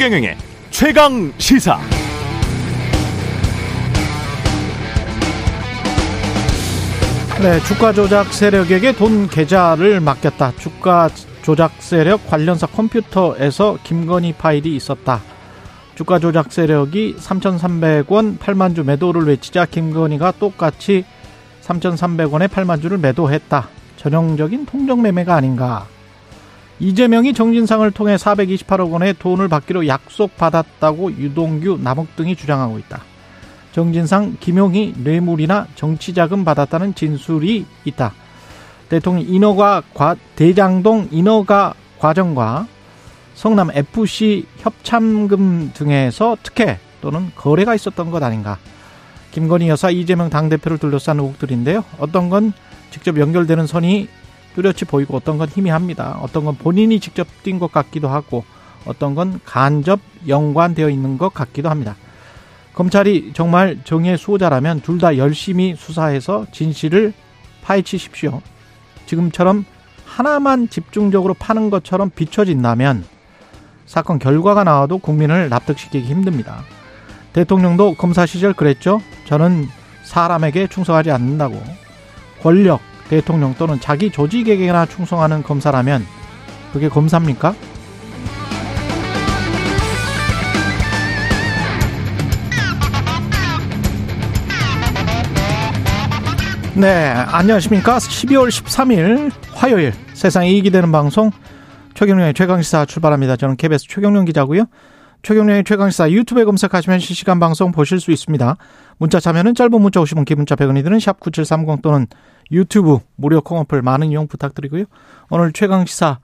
최경영의 최강 시사. 네, 주가 조작 세력에게 돈 계좌를 맡겼다. 주가 조작 세력 관련사 컴퓨터에서 김건희 파일이 있었다. 주가 조작 세력이 3,300원 8만 주 매도를 외치자 김건희가 똑같이 3,300원에 8만 주를 매도했다. 전형적인 통정 매매가 아닌가. 이재명이 정진상을 통해 428억 원의 돈을 받기로 약속받았다고 유동규, 남욱 등이 주장하고 있다. 정진상, 김용희 뇌물이나 정치자금 받았다는 진술이 있다. 대통령 인허가 과, 대장동 인허가 과정과 성남 FC 협참금 등에서 특혜 또는 거래가 있었던 것 아닌가. 김건희 여사 이재명 당대표를 둘러싼 의혹들인데요. 어떤 건 직접 연결되는 선이 뚜렷이 보이고 어떤 건 희미합니다. 어떤 건 본인이 직접 뛴 것 같기도 하고 어떤 건 간접 연관되어 있는 것 같기도 합니다. 검찰이 정말 정의의 수호자라면 둘 다 열심히 수사해서 진실을 파헤치십시오. 지금처럼 하나만 집중적으로 파는 것처럼 비춰진다면 사건 결과가 나와도 국민을 납득시키기 힘듭니다. 대통령도 검사 시절 그랬죠. 저는 사람에게 충성하지 않는다고. 권력, 대통령 또는 자기 조직에게나 충성하는 검사라면 그게 검사입니까? 네, 안녕하십니까. 12월 13일 화요일 세상 이익이 되는 방송 최경련의 최강시사 출발합니다. 저는 KBS 최경련 기자고요. 최경련의 최강시사 유튜브에 검색하시면 실시간 방송 보실 수 있습니다. 문자 참여는 짧은 문자 50원, 기문자 100원이 드는 샵 9730 또는 유튜브 무료 콩어플 많은 이용 부탁드리고요. 오늘 최강시사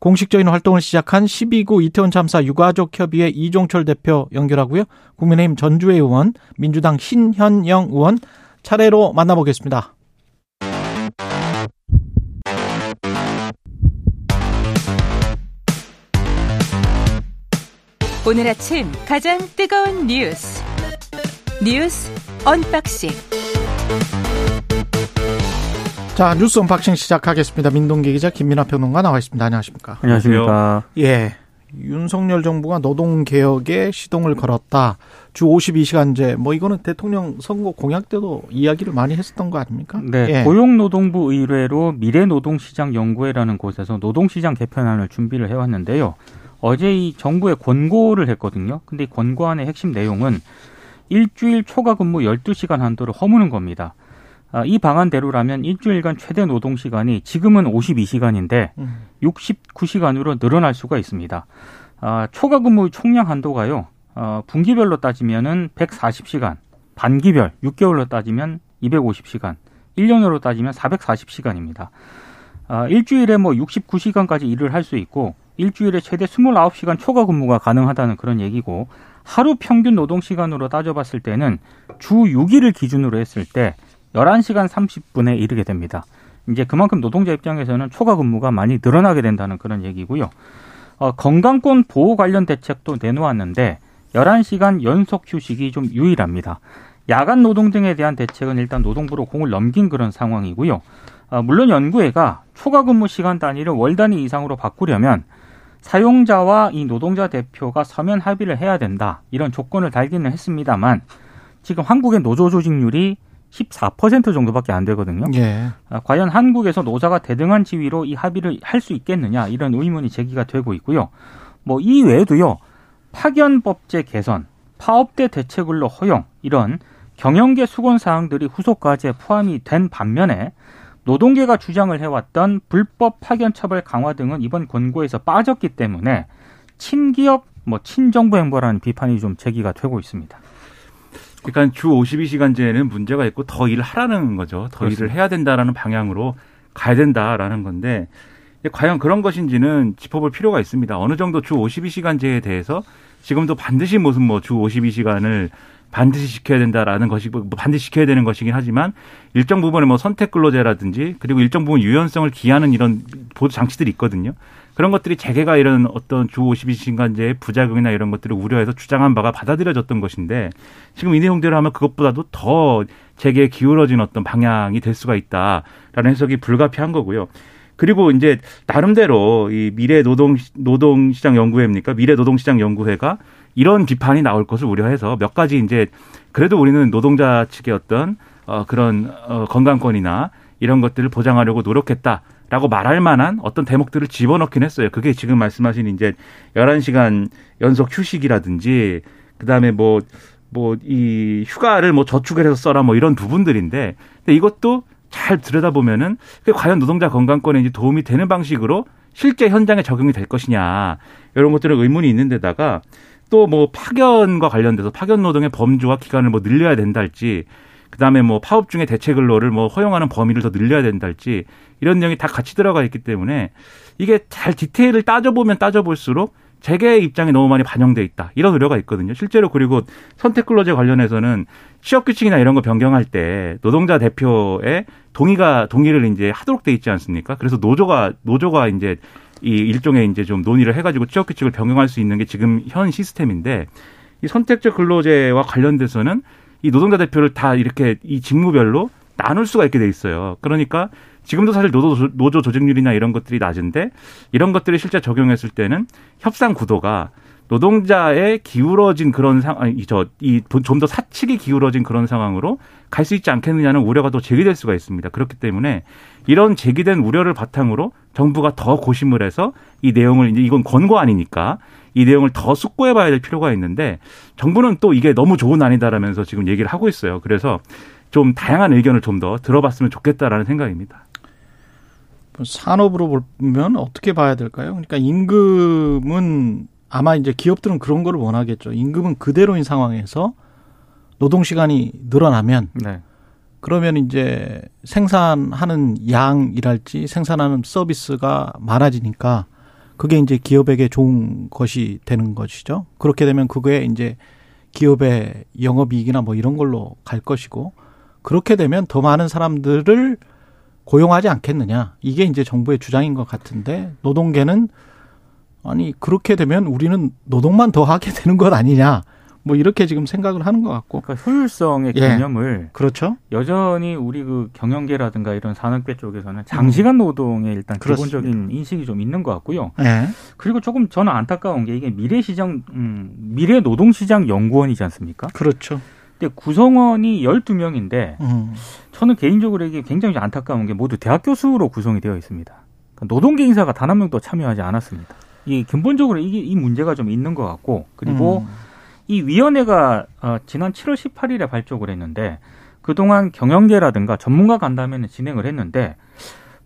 공식적인 활동을 시작한 12구 이태원 참사 유가족 협의회 이종철 대표 연결하고요. 국민의힘 전주회 의원, 민주당 신현영 의원 차례로 만나보겠습니다. 오늘 아침 가장 뜨거운 뉴스 뉴스 unboxing 자 뉴스 unboxing 시작하겠습니다. 민동기 기자 김민아 평론가 나와 있습니다. 안녕하십니까? 안녕하십니까? 예. 윤석열 정부가 노동 개혁에 시동을 걸었다. 주 52시간제. 뭐 이거는 대통령 선거 공약 때도 이야기를 많이 했었던 거 아닙니까? 네. 예. 고용노동부 의뢰로 미래노동시장 연구회라는 곳에서 노동시장 개편안을 준비를 해왔는데요. 어제 이 정부에 권고를 했거든요. 근데 이 권고안의 핵심 내용은 일주일 초과 근무 12시간 한도를 허무는 겁니다. 아, 이 방안대로라면 일주일간 최대 노동 시간이 지금은 52시간인데 음. 69시간으로 늘어날 수가 있습니다. 아, 초과 근무 총량 한도가요. 어, 분기별로 따지면은 140시간, 반기별 6개월로 따지면 250시간, 1년으로 따지면 440시간입니다. 아, 일주일에 뭐 69시간까지 일을 할 수 있고 일주일에 최대 29시간 초과 근무가 가능하다는 그런 얘기고 하루 평균 노동 시간으로 따져봤을 때는 주 6일을 기준으로 했을 때 11시간 30분에 이르게 됩니다. 이제 그만큼 노동자 입장에서는 초과 근무가 많이 늘어나게 된다는 그런 얘기고요. 어, 건강권 보호 관련 대책도 내놓았는데 11시간 연속 휴식이 좀 유일합니다. 야간 노동 등에 대한 대책은 일단 노동부로 공을 넘긴 그런 상황이고요. 어, 물론 연구회가 초과 근무 시간 단위를 월 단위 이상으로 바꾸려면 사용자와 이 노동자 대표가 서면 합의를 해야 된다. 이런 조건을 달기는 했습니다만 지금 한국의 노조 조직률이 14% 정도밖에 안 되거든요. 예. 아, 과연 한국에서 노사가 대등한 지위로 이 합의를 할 수 있겠느냐 이런 의문이 제기가 되고 있고요. 뭐 이 외에도요 파견법제 개선, 파업대 대체근로 허용 이런 경영계 수건 사항들이 후속 과제에 포함이 된 반면에 노동계가 주장을 해왔던 불법 파견 처벌 강화 등은 이번 권고에서 빠졌기 때문에 친기업 뭐 친정부 행보라는 비판이 좀 제기가 되고 있습니다. 그러니까 주 52시간제는 문제가 있고 더 일을 하라는 거죠. 더 그렇습니다. 일을 해야 된다라는 방향으로 가야 된다라는 건데 과연 그런 것인지는 짚어볼 필요가 있습니다. 어느 정도 주 52시간제에 대해서 지금도 반드시 무슨 뭐 주 52시간을 반드시 지켜야 된다라는 것이 뭐 반드시 지켜야 되는 것이긴 하지만 일정 부분의 뭐 선택 근로제라든지 그리고 일정 부분 유연성을 기하는 이런 보도 장치들이 있거든요. 그런 것들이 재계가 이런 어떤 주 52시간제의 부작용이나 이런 것들을 우려해서 주장한 바가 받아들여졌던 것인데 지금 이 내용대로 하면 그것보다도 더 재계에 기울어진 어떤 방향이 될 수가 있다라는 해석이 불가피한 거고요. 그리고 이제 나름대로 이 미래 노동 노동시장 연구회입니까? 미래 노동시장 연구회가 이런 비판이 나올 것을 우려해서 몇 가지 이제 그래도 우리는 노동자 측의 어떤 어 그런 어 건강권이나 이런 것들을 보장하려고 노력했다 라고 말할 만한 어떤 대목들을 집어넣긴 했어요. 그게 지금 말씀하신 이제 11시간 연속 휴식이라든지 그다음에 뭐 뭐 이 휴가를 뭐 저축을 해서 써라 뭐 이런 부분들인데 근데 이것도 잘 들여다보면은 그게 과연 노동자 건강권에 이제 도움이 되는 방식으로 실제 현장에 적용이 될 것이냐 이런 것들은 의문이 있는데다가 또 뭐 파견과 관련돼서 파견 노동의 범주와 기간을 뭐 늘려야 된다 할지 그다음에 뭐 파업 중에 대체 근로를 뭐 허용하는 범위를 더 늘려야 된다 할지 이런 내용이 다 같이 들어가 있기 때문에 이게 잘 디테일을 따져보면 따져볼수록 재계의 입장이 너무 많이 반영돼 있다. 이런 우려가 있거든요. 실제로 그리고 선택 근로제 관련해서는 취업 규칙이나 이런 거 변경할 때 노동자 대표의 동의가 동의를 이제 하도록 돼 있지 않습니까? 그래서 노조가 노조가 이제 이 일종의 이제 좀 논의를 해가지고 취업 규칙을 변경할 수 있는 게 지금 현 시스템인데 이 선택적 근로제와 관련돼서는 이 노동자 대표를 다 이렇게 이 직무별로 나눌 수가 있게 돼 있어요. 그러니까 지금도 사실 노조, 노조 조직률이나 이런 것들이 낮은데 이런 것들을 실제 적용했을 때는 협상 구도가 노동자의 기울어진 그런 상황, 저이좀 더 사측이 기울어진 그런 상황으로 갈 수 있지 않겠느냐는 우려가 또 제기될 수가 있습니다. 그렇기 때문에 이런 제기된 우려를 바탕으로 정부가 더 고심을 해서 이 내용을 이제 이건 권고 아니니까 이 내용을 더 숙고해 봐야 될 필요가 있는데 정부는 또 이게 너무 좋은 아니다라면서 지금 얘기를 하고 있어요. 그래서 좀 다양한 의견을 좀 더 들어봤으면 좋겠다라는 생각입니다. 산업으로 보면 어떻게 봐야 될까요? 그러니까 임금은 아마 이제 기업들은 그런 거를 원하겠죠. 임금은 그대로인 상황에서 노동 시간이 늘어나면 네. 그러면 이제 생산하는 양이랄지 생산하는 서비스가 많아지니까 그게 이제 기업에게 좋은 것이 되는 것이죠. 그렇게 되면 그거에 이제 기업의 영업이익이나 뭐 이런 걸로 갈 것이고 그렇게 되면 더 많은 사람들을 고용하지 않겠느냐. 이게 이제 정부의 주장인 것 같은데 노동계는 아니 그렇게 되면 우리는 노동만 더 하게 되는 것 아니냐. 뭐 이렇게 지금 생각을 하는 것 같고. 그러니까 효율성의 예. 개념을 그렇죠. 여전히 우리 그 경영계라든가 이런 산업계 쪽에서는 장시간 노동의 일단 그렇습니다. 기본적인 인식이 좀 있는 것 같고요. 예. 그리고 조금 저는 안타까운 게 이게 미래시장 음, 미래 노동시장 연구원이지 않습니까? 그렇죠. 근데 구성원이 12명인데 음. 저는 개인적으로 이게 굉장히 안타까운 게 모두 대학 교수로 구성이 되어 있습니다. 그러니까 노동계 인사가 단 한 명도 참여하지 않았습니다. 이 근본적으로 이게 이 문제가 좀 있는 것 같고 그리고 음. 이 위원회가 어, 지난 7월 18일에 발족을 했는데 그동안 경영계라든가 전문가 간담회는 진행을 했는데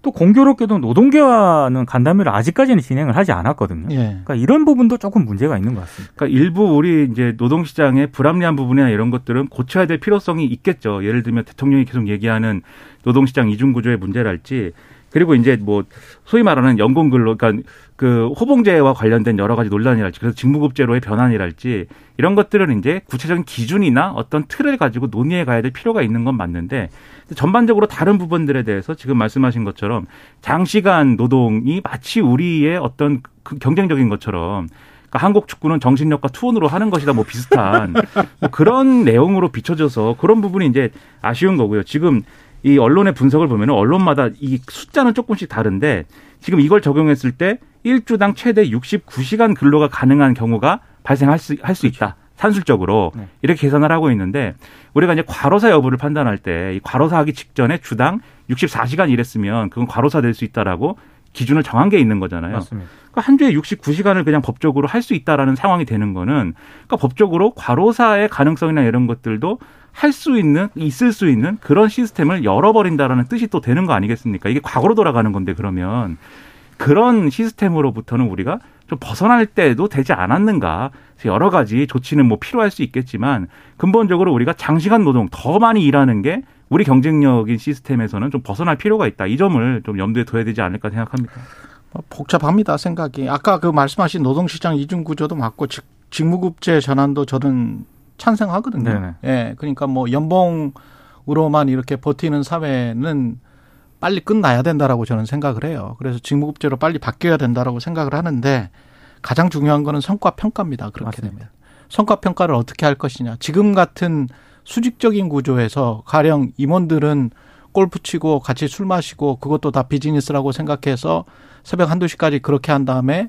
또 공교롭게도 노동계와는 간담회를 아직까지는 진행을 하지 않았거든요. 예. 그러니까 이런 부분도 조금 문제가 있는 것 같습니다. 그러니까 일부 우리 이제 노동시장의 불합리한 부분이나 이런 것들은 고쳐야 될 필요성이 있겠죠. 예를 들면 대통령이 계속 얘기하는 노동시장 이중구조의 문제랄지 그리고 이제 뭐 소위 말하는 연공근로 그러니까 그 호봉제와 관련된 여러 가지 논란이랄지 그래서 직무급제로의 변환이랄지 이런 것들은 이제 구체적인 기준이나 어떤 틀을 가지고 논의해 가야 될 필요가 있는 건 맞는데 전반적으로 다른 부분들에 대해서 지금 말씀하신 것처럼 장시간 노동이 마치 우리의 어떤 그 경쟁적인 것처럼 그러니까 한국 축구는 정신력과 투혼으로 하는 것이다 뭐 비슷한 뭐 그런 내용으로 비춰져서 그런 부분이 이제 아쉬운 거고요. 지금 이 언론의 분석을 보면 언론마다 이 숫자는 조금씩 다른데 지금 이걸 적용했을 때 일주당 최대 69시간 근로가 가능한 경우가 발생할 수, 할 수 있다. 산술적으로 네. 이렇게 계산을 하고 있는데 우리가 이제 과로사 여부를 판단할 때 이 과로사 하기 직전에 주당 64시간 일했으면 그건 과로사 될 수 있다라고 기준을 정한 게 있는 거잖아요. 맞습니다. 그러니까 한 주에 69시간을 그냥 법적으로 할 수 있다라는 상황이 되는 거는 그러니까 법적으로 과로사의 가능성이나 이런 것들도 할 수 있는 있을 수 있는 그런 시스템을 열어버린다라는 뜻이 또 되는 거 아니겠습니까? 이게 과거로 돌아가는 건데 그러면 그런 시스템으로부터는 우리가 좀 벗어날 때도 되지 않았는가. 여러 가지 조치는 뭐 필요할 수 있겠지만 근본적으로 우리가 장시간 노동 더 많이 일하는 게 우리 경쟁력인 시스템에서는 좀 벗어날 필요가 있다. 이 점을 좀 염두에 둬야 되지 않을까 생각합니다. 뭐 복잡합니다 생각이. 아까 그 말씀하신 노동시장 이중 구조도 맞고 직무급제 전환도 저는 찬성하거든요. 네네. 예, 그러니까 뭐 연봉으로만 이렇게 버티는 사회는 빨리 끝나야 된다라고 저는 생각을 해요. 그래서 직무급제로 빨리 바뀌어야 된다라고 생각을 하는데 가장 중요한 거는 성과 평가입니다. 그렇게 맞습니다. 되면 성과 평가를 어떻게 할 것이냐. 지금 같은 수직적인 구조에서 가령 임원들은 골프 치고 같이 술 마시고 그것도 다 비즈니스라고 생각해서 새벽 한두 시까지 그렇게 한 다음에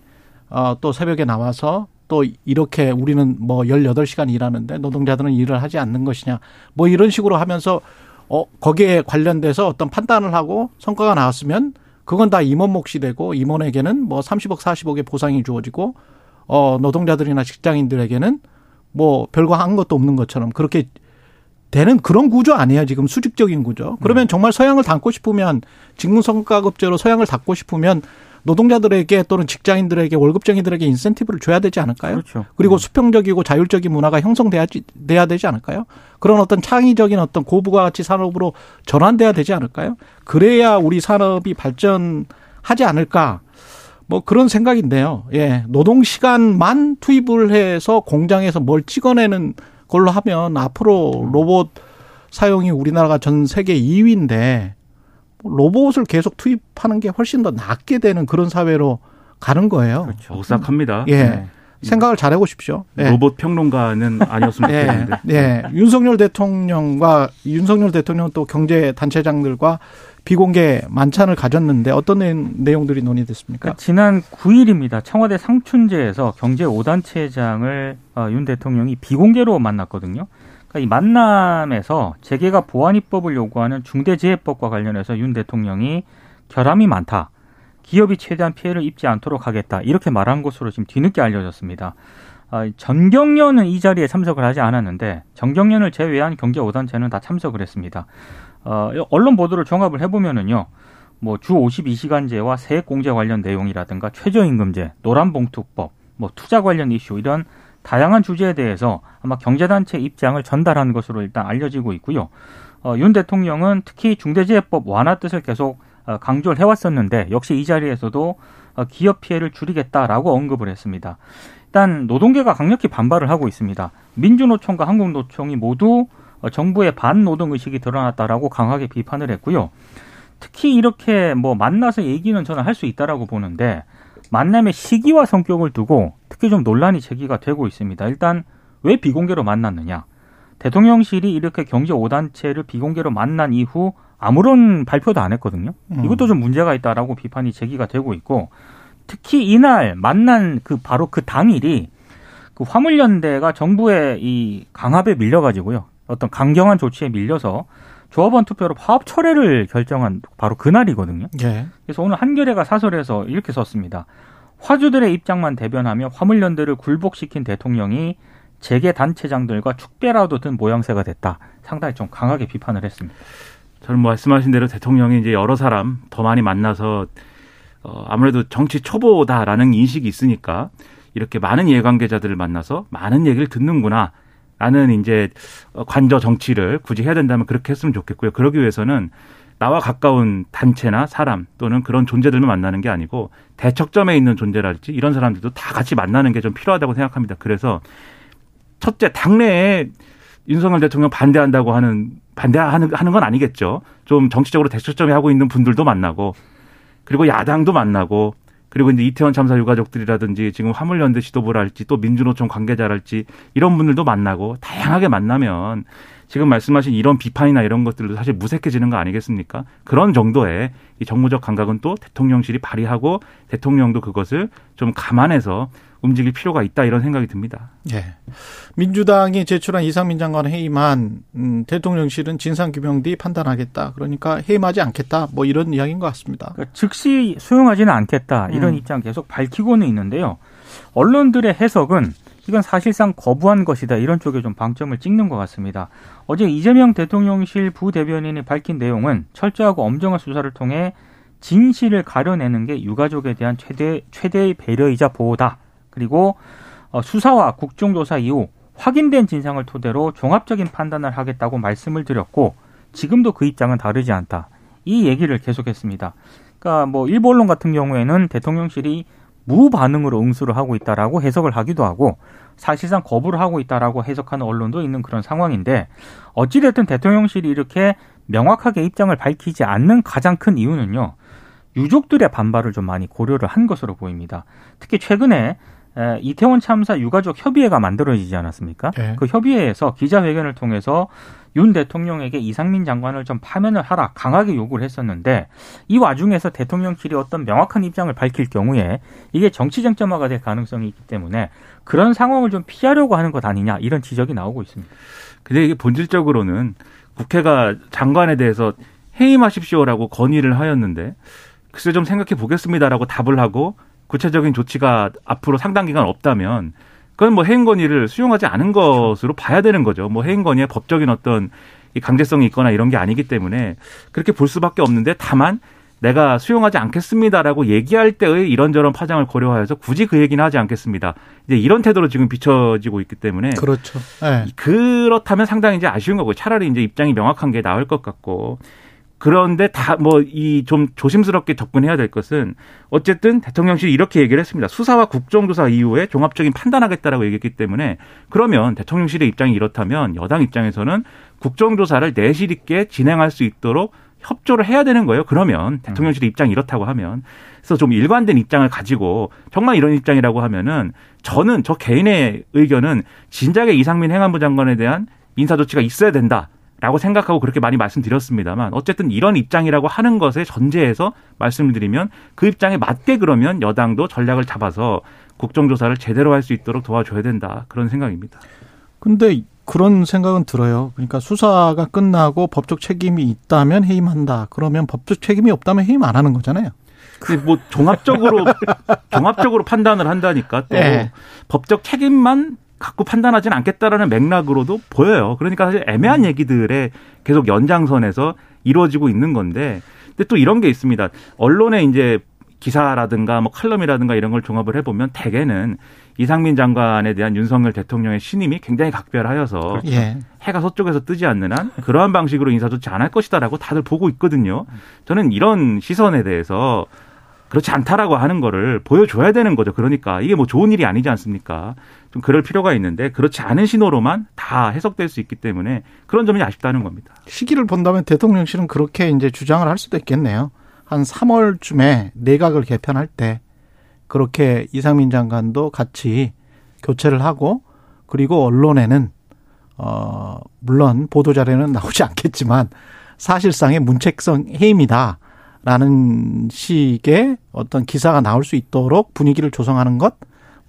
어, 또 새벽에 나와서 또 이렇게 우리는 뭐 18시간 일하는데 노동자들은 일을 하지 않는 것이냐. 뭐 이런 식으로 하면서 어, 거기에 관련돼서 어떤 판단을 하고 성과가 나왔으면 그건 다 임원 몫이 되고 임원에게는 뭐 30억, 40억의 보상이 주어지고 어, 노동자들이나 직장인들에게는 뭐 별거 한 것도 없는 것처럼 그렇게 되는 그런 구조 아니에요. 지금 수직적인 구조. 그러면 네. 정말 서양을 담고 싶으면 직무성과급제로 서양을 담고 싶으면 노동자들에게 또는 직장인들에게 월급쟁이들에게 인센티브를 줘야 되지 않을까요? 그렇죠. 그리고 네. 수평적이고 자율적인 문화가 형성돼야 돼야 되지 않을까요? 그런 어떤 창의적인 어떤 고부가가치 산업으로 전환돼야 되지 않을까요? 그래야 우리 산업이 발전하지 않을까? 뭐 그런 생각인데요. 예. 노동 시간만 투입을 해서 공장에서 뭘 찍어내는 걸로 하면 앞으로 로봇 사용이 우리나라가 전 세계 2위인데 로봇을 계속 투입하는 게 훨씬 더 낫게 되는 그런 사회로 가는 거예요. 그렇죠. 오싹합니다. 예. 네. 생각을 잘 해 보십시오. 예. 로봇 평론가는 아니었으면 예. 좋겠는데. 예. 예. 윤석열 대통령과 윤석열 대통령 또 경제 단체장들과 비공개 만찬을 가졌는데 어떤 내용들이 논의됐습니까? 그러니까 지난 9일입니다. 청와대 상춘제에서 경제 5단체장을 어, 윤 대통령이 비공개로 만났거든요. 이 만남에서 재계가 보안 입법을 요구하는 중대재해법과 관련해서 윤 대통령이 결함이 많다. 기업이 최대한 피해를 입지 않도록 하겠다. 이렇게 말한 것으로 지금 뒤늦게 알려졌습니다. 아, 전경련은 이 자리에 참석을 하지 않았는데 전경련을 제외한 경제 5단체는 다 참석을 했습니다. 어, 언론 보도를 종합을 해보면은요. 뭐 주 52시간제와 세액공제 관련 내용이라든가 최저임금제, 노란봉투법, 뭐 투자 관련 이슈 이런 다양한 주제에 대해서 아마 경제단체 입장을 전달한 것으로 일단 알려지고 있고요. 어, 윤 대통령은 특히 중대재해법 완화 뜻을 계속 어, 강조를 해왔었는데 역시 이 자리에서도 어, 기업 피해를 줄이겠다라고 언급을 했습니다. 일단 노동계가 강력히 반발을 하고 있습니다. 민주노총과 한국노총이 모두 어, 정부의 반노동 의식이 드러났다라고 강하게 비판을 했고요. 특히 이렇게 뭐 만나서 얘기는 저는 할 수 있다라고 보는데 만남의 시기와 성격을 두고 특히 좀 논란이 제기가 되고 있습니다. 일단 왜 비공개로 만났느냐? 대통령실이 이렇게 경제 5단체를 비공개로 만난 이후 아무런 발표도 안 했거든요. 음. 이것도 좀 문제가 있다라고 비판이 제기가 되고 있고 특히 이날 만난 그 바로 그 당일이 그 화물연대가 정부의 이 강압에 밀려가지고요. 어떤 강경한 조치에 밀려서 조합원 투표로 파업 철회를 결정한 바로 그날이거든요. 예. 그래서 오늘 한겨레가 사설에서 이렇게 썼습니다. 화주들의 입장만 대변하며 화물연대를 굴복시킨 대통령이 재계 단체장들과 축배라도 든 모양새가 됐다. 상당히 좀 강하게 비판을 했습니다. 저는 뭐 말씀하신 대로 대통령이 이제 여러 사람 더 많이 만나서 어 아무래도 정치 초보다라는 인식이 있으니까 이렇게 많은 이해관계자들을 만나서 많은 얘기를 듣는구나. 라는 이제 관저 정치를 굳이 해야 된다면 그렇게 했으면 좋겠고요. 그러기 위해서는 나와 가까운 단체나 사람 또는 그런 존재들만 만나는 게 아니고 대척점에 있는 존재랄지 이런 사람들도 다 같이 만나는 게 좀 필요하다고 생각합니다. 그래서 첫째 당내에 윤석열 대통령 반대한다고 하는 반대하는 하는 건 아니겠죠. 좀 정치적으로 대척점에 하고 있는 분들도 만나고 그리고 야당도 만나고 그리고 이제 이태원 참사 유가족들이라든지 지금 화물연대 지도부랄지 또 민주노총 관계자랄지 이런 분들도 만나고 다양하게 만나면 지금 말씀하신 이런 비판이나 이런 것들도 사실 무색해지는 거 아니겠습니까? 그런 정도의 이 정무적 감각은 또 대통령실이 발휘하고 대통령도 그것을 좀 감안해서 움직일 필요가 있다 이런 생각이 듭니다. 예. 민주당이 제출한 이상민 장관 회의만 음, 대통령실은 진상 규명 뒤 판단하겠다. 그러니까 해임하지 않겠다. 뭐 이런 이야기인 것 같습니다. 그러니까 즉시 수용하지는 않겠다. 이런 음. 입장 계속 밝히고는 있는데요. 언론들의 해석은 이건 사실상 거부한 것이다. 이런 쪽에 좀 방점을 찍는 것 같습니다. 어제 이재명 대통령실 부대변인이 밝힌 내용은 철저하고 엄정한 수사를 통해 진실을 가려내는 게 유가족에 대한 최대 최대의 배려이자 보호다. 그리고 어, 수사와 국정조사 이후 확인된 진상을 토대로 종합적인 판단을 하겠다고 말씀을 드렸고 지금도 그 입장은 다르지 않다. 이 얘기를 계속했습니다. 그러니까 뭐 일부 언론 같은 경우에는 대통령실이 무반응으로 응수를 하고 있다라고 해석을 하기도 하고 사실상 거부를 하고 있다라고 해석하는 언론도 있는 그런 상황인데 어찌됐든 대통령실이 이렇게 명확하게 입장을 밝히지 않는 가장 큰 이유는요. 유족들의 반발을 좀 많이 고려를 한 것으로 보입니다. 특히 최근에 에, 이태원 참사 유가족 협의회가 만들어지지 않았습니까? 네. 그 협의회에서 기자회견을 통해서 윤 대통령에게 이상민 장관을 좀 파면을 하라 강하게 요구를 했었는데 이 와중에서 대통령실이 어떤 명확한 입장을 밝힐 경우에 이게 정치 쟁점화가 될 가능성이 있기 때문에 그런 상황을 좀 피하려고 하는 것 아니냐 이런 지적이 나오고 있습니다. 근데 이게 본질적으로는 국회가 장관에 대해서 해임하십시오라고 건의를 하였는데 글쎄 좀 생각해 보겠습니다라고 답을 하고 구체적인 조치가 앞으로 상당 기간 없다면 그건 뭐 해임 건의를 수용하지 않은 것으로 봐야 되는 거죠. 뭐 해임 건의에 법적인 어떤 이 강제성이 있거나 이런 게 아니기 때문에 그렇게 볼 수밖에 없는데 다만 내가 수용하지 않겠습니다라고 얘기할 때의 이런저런 파장을 고려하여서 굳이 그 얘기는 하지 않겠습니다. 이제 이런 태도로 지금 비춰지고 있기 때문에 그렇죠. 네. 그렇다면 상당히 이제 아쉬운 거고 차라리 이제 입장이 명확한 게 나을 것 같고 그런데 다 뭐 이 좀 조심스럽게 접근해야 될 것은 어쨌든 대통령실이 이렇게 얘기를 했습니다. 수사와 국정조사 이후에 종합적인 판단하겠다라고 얘기했기 때문에 그러면 대통령실의 입장이 이렇다면 여당 입장에서는 국정조사를 내실 있게 진행할 수 있도록 협조를 해야 되는 거예요. 그러면 대통령실의 입장이 이렇다고 하면 그래서 좀 일관된 입장을 가지고 정말 이런 입장이라고 하면은 저는 저 개인의 의견은 진작에 이상민 행안부 장관에 대한 인사 조치가 있어야 된다. 라고 생각하고 그렇게 많이 말씀드렸습니다만 어쨌든 이런 입장이라고 하는 것에 전제해서 말씀을 드리면 그 입장에 맞게 그러면 여당도 전략을 잡아서 국정조사를 제대로 할 수 있도록 도와줘야 된다 그런 생각입니다. 근데 그런 생각은 들어요. 그러니까 수사가 끝나고 법적 책임이 있다면 해임한다. 그러면 법적 책임이 없다면 해임 안 하는 거잖아요. 근데 뭐 종합적으로 종합적으로 판단을 한다니까 또 네. 법적 책임만 갖고 판단하지는 않겠다라는 맥락으로도 보여요. 그러니까 사실 애매한 얘기들에 계속 연장선에서 이루어지고 있는 건데, 근데 또 이런 게 있습니다. 언론에 이제 기사라든가 뭐 칼럼이라든가 이런 걸 종합을 해보면 대개는 이상민 장관에 대한 윤석열 대통령의 신임이 굉장히 각별하여서 예. 해가 서쪽에서 뜨지 않는 한 그러한 방식으로 인사 조치 안 할 것이다라고 다들 보고 있거든요. 저는 이런 시선에 대해서 그렇지 않다라고 하는 거를 보여줘야 되는 거죠. 그러니까 이게 뭐 좋은 일이 아니지 않습니까? 좀 그럴 필요가 있는데 그렇지 않은 신호로만 다 해석될 수 있기 때문에 그런 점이 아쉽다는 겁니다. 시기를 본다면 대통령실은 그렇게 이제 주장을 할 수도 있겠네요. 한 3월쯤에 내각을 개편할 때 그렇게 이상민 장관도 같이 교체를 하고 그리고 언론에는 어 물론 보도 자료는 나오지 않겠지만 사실상의 문책성 해임이다 라는 식의 어떤 기사가 나올 수 있도록 분위기를 조성하는 것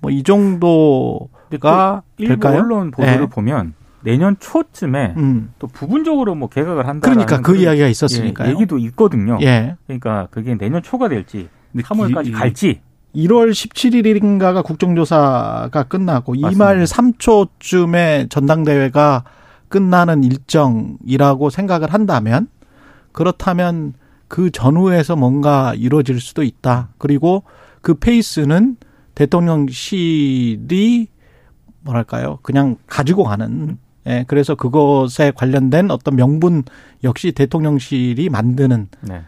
뭐 이 정도가 일부 될까요? 언론 보도를 네. 보면 내년 초쯤에 음. 또 부분적으로 뭐 개각을 한다. 그러니까 그 이야기가 있었으니까요. 얘기도 있거든요. 예. 그러니까 그게 내년 초가 될지 근데 3월까지 이- 갈지 1월 17일인가가 국정조사가 끝나고 이 맞습니다. 말 3초쯤에 전당대회가 끝나는 일정이라고 생각을 한다면 그렇다면 그 전후에서 뭔가 이루어질 수도 있다. 그리고 그 페이스는 대통령실이 뭐랄까요? 그냥 가지고 가는 예, 그래서 그것에 관련된 어떤 명분 역시 대통령실이 만드는 네.